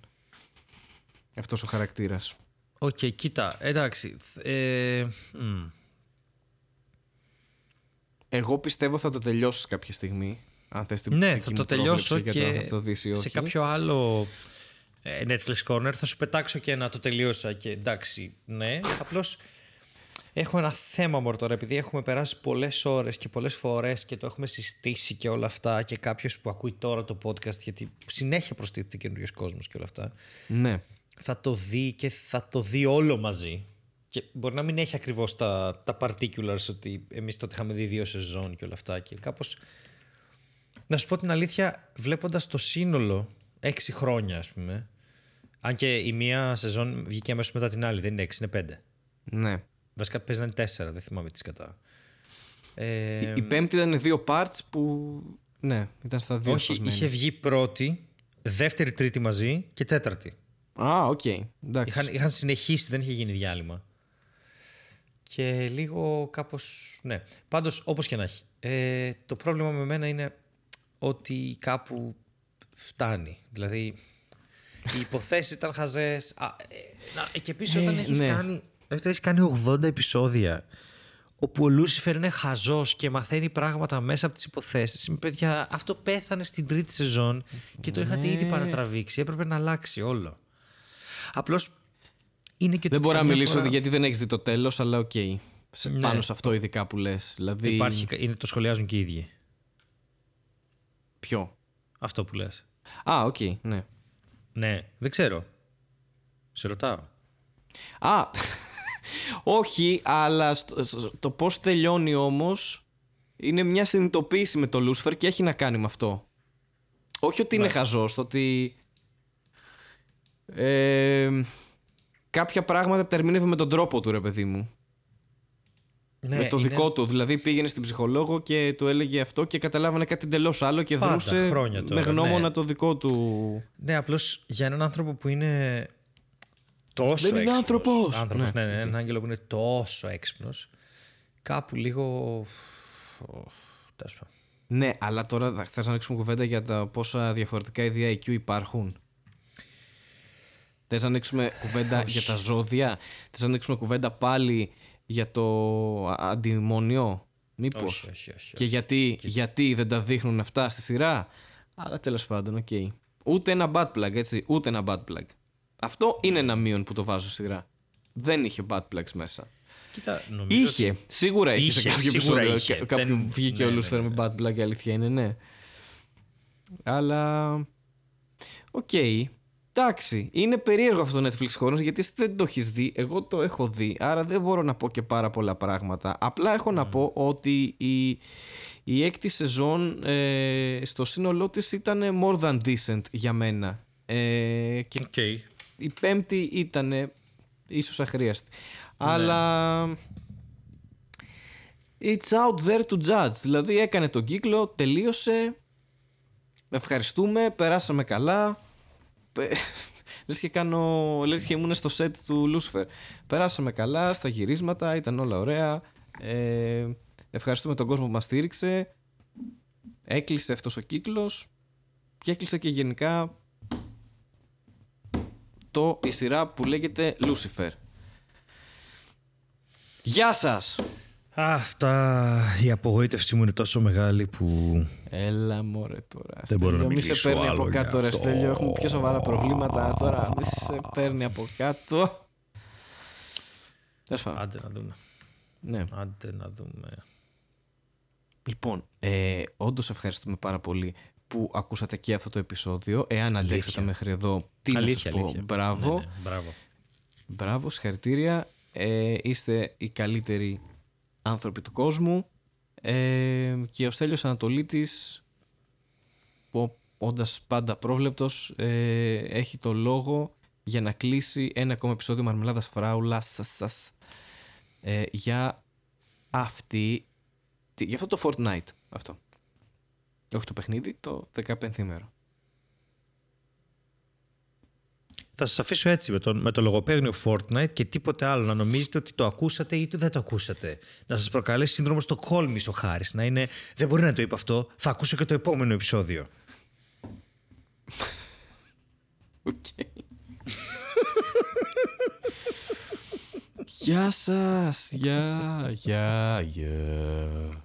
Αυτός ο χαρακτήρας. Οκ, κοίτα, εντάξει. Ε, μ. Εγώ πιστεύω θα το τελειώσεις κάποια στιγμή. Αν θες την ναι, δική θα μου το τελειώσω πρόβλεψη για το και αν θα το δεις ή όχι. σε κάποιο άλλο ε, Netflix Corner θα σου πετάξω και να το τελείωσα και εντάξει, ναι. Απλώς έχω ένα θέμα μόνο τώρα επειδή έχουμε περάσει πολλές ώρες και πολλές φορές και το έχουμε συστήσει και όλα αυτά και κάποιος που ακούει τώρα το podcast γιατί συνέχεια προστίθεται καινούριο κόσμος και όλα αυτά Ναι. Θα το δει και θα το δει όλο μαζί. Και μπορεί να μην έχει ακριβώς τα, τα particulars ότι εμείς τότε είχαμε δει δύο σεζόν και όλα αυτά. Και κάπως. Να σου πω την αλήθεια, βλέποντας το σύνολο έξι χρόνια, ας πούμε. Αν και η μία σεζόν βγήκε αμέσως μετά την άλλη, δεν είναι έξι, είναι πέντε. ναι. Βασικά παίζει να είναι τέσσερα, δεν θυμάμαι τις σκατά. Ε, Η πέμπτη ήταν δύο parts που. Ναι, ήταν στα δύο. όχι, σπασμένη. είχε βγει πρώτη, δεύτερη, τρίτη μαζί και τέταρτη. Α, οκ. Εντάξει. Είχαν, είχαν συνεχίσει, δεν είχε γίνει διάλειμμα. Και λίγο κάπως, ναι. Πάντως, όπως και να έχει. Ε, το πρόβλημα με μένα είναι ότι κάπου φτάνει. Δηλαδή, οι υποθέσεις ήταν χαζές. Α, ε, να, και επίσης όταν έχεις, ναι. κάνει, όταν έχεις κάνει 80 επεισόδια όπου ο Λούσιφερ είναι χαζός και μαθαίνει πράγματα μέσα από τις υποθέσεις. Είμαι, παιδιά, αυτό πέθανε στην τρίτη σεζόν και το είχατε ήδη παρατραβήξει. Έπρεπε να αλλάξει όλο. Απλώς είναι και Δεν το μπορώ να καμιά μιλήσω φορά- γιατί δεν έχεις δει το τέλος, αλλά οκ. Σε- Ναι. Πάνω σε αυτό ειδικά που λες. Δηλαδή. Υπάρχει, είναι, το σχολιάζουν και οι ίδιοι. Ποιο; Αυτό που λες. Α, οκ, ναι. Ναι, δεν ξέρω. Σε ρωτάω. Α, όχι, αλλά στο- στο- το πώς τελειώνει όμως είναι μια συνειδητοποίηση με το Λούσφερ και έχει να κάνει με αυτό. Όχι ότι είναι χαζός, το ότι ε, κάποια πράγματα τα ερμηνεύει με τον τρόπο του ρε παιδί μου. Ναι, με το είναι δικό του. Δηλαδή πήγαινε στην ψυχολόγο και του έλεγε αυτό και καταλάβαινε κάτι εντελώς άλλο και Πάντα, δρούσε χρόνια με τώρα, γνώμονα ναι. το δικό του. Ναι, απλώς για έναν άνθρωπο που είναι τόσο Δεν είναι έξυπνος. άνθρωπος. Άνθρωπος, Ναι, ναι, ναι, έναν άγγελο που είναι τόσο έξυπνος. Κάπου λίγο... Οφ, τέλος πάντων. Ναι, αλλά τώρα θα θες να ανοίξουμε κουβέντα για τα πόσα διαφορετικά είδη IQ υπάρχουν; Θες να ανοίξουμε κουβέντα για τα ζώδια; Θες να ανοίξουμε κουβέντα πάλι για το α- αντιμόνιο; Μήπως. Όχι, όχι, όχι, Και γιατί, γιατί δεν τα δείχνουν αυτά στη σειρά; Αλλά τέλος πάντων, οκ. Ούτε ένα butt plug, έτσι. Ούτε ένα butt plug. Αυτό είναι ένα μείον που το βάζω στη σειρά. Δεν είχε butt plugs μέσα. Κοίτα, νομίζω Είχε, σίγουρα είχε, σε Είχε, κάποιο σίγουρα επεισόδιο. είχε. κα- Κάποιο Δεν- βγήκε ναι, ο ναι, Λούσιφερ ναι, με butt plug, η αλήθεια είναι, ναι. Αλλά. Οκ. Εντάξει. Είναι περίεργο αυτό το Netflix Corner γιατί εσύ δεν το έχεις δει. Εγώ το έχω δει. Άρα δεν μπορώ να πω και πάρα πολλά πράγματα. Απλά έχω να πω ότι η, η έκτη σεζόν ε, στο σύνολό της ήταν more than decent για μένα. Ε, και Οκ. η πέμπτη ήταν ίσως αχρείαστη. Αλλά it's out there to judge. Δηλαδή έκανε τον κύκλο, τελείωσε. Ευχαριστούμε, περάσαμε καλά. Πε- Λες και, κάνω, λες και ήμουν στο set του Lucifer. Περάσαμε καλά στα γυρίσματα, ήταν όλα ωραία. Ε, ευχαριστούμε τον κόσμο που μας στήριξε. Έκλεισε αυτός ο κύκλος και έκλεισε και γενικά το, η σειρά που λέγεται Lucifer. Γεια σας! Αυτά η απογοήτευση μου είναι τόσο μεγάλη που Έλα μωρέ τώρα. Δεν μπορώ να Στέλιο, μη μιλήσω σε παίρνει άλλο από για κάτω ρε αυτό. Στέλιο. Έχουμε πιο σοβαρά προβλήματα τώρα. Μη σε παίρνει από κάτω. Τέλος πάντων. Άντε να δούμε. Ναι. Άντε να δούμε. Λοιπόν, ε, όντως ευχαριστούμε πάρα πολύ που ακούσατε και αυτό το επεισόδιο. Εάν αντέξατε μέχρι εδώ, τι αλήθεια, να σας πω. αλήθεια. Μπράβο. Ναι, ναι, μπράβο. Μπράβο, συγχαρητήρια. Ε, είστε οι καλύτεροι άνθρωποι του κόσμου. Ε, και ο Στέλιος Ανατολίτης, που όντας πάντα πρόβλεπτος, ε, έχει το λόγο για να κλείσει ένα ακόμα επεισόδιο Μαρμελάδας Φράουλα σας, σας, ε, για αυτή τι- για αυτό το Fortnite αυτό. Όχι το παιχνίδι, το 15η μέρο. Θα σας αφήσω έτσι με το, με το λογοπαίγνιο Fortnite και τίποτε άλλο. Να νομίζετε ότι το ακούσατε ή ότι δεν το ακούσατε. Να σας προκαλέσει σύνδρομο στο κόλμης ο Χάρης. Να είναι δεν μπορεί να το είπε αυτό. Θα ακούσω και το επόμενο επεισόδιο. Οκ. Γεια σας. Γεια, γεια, γεια.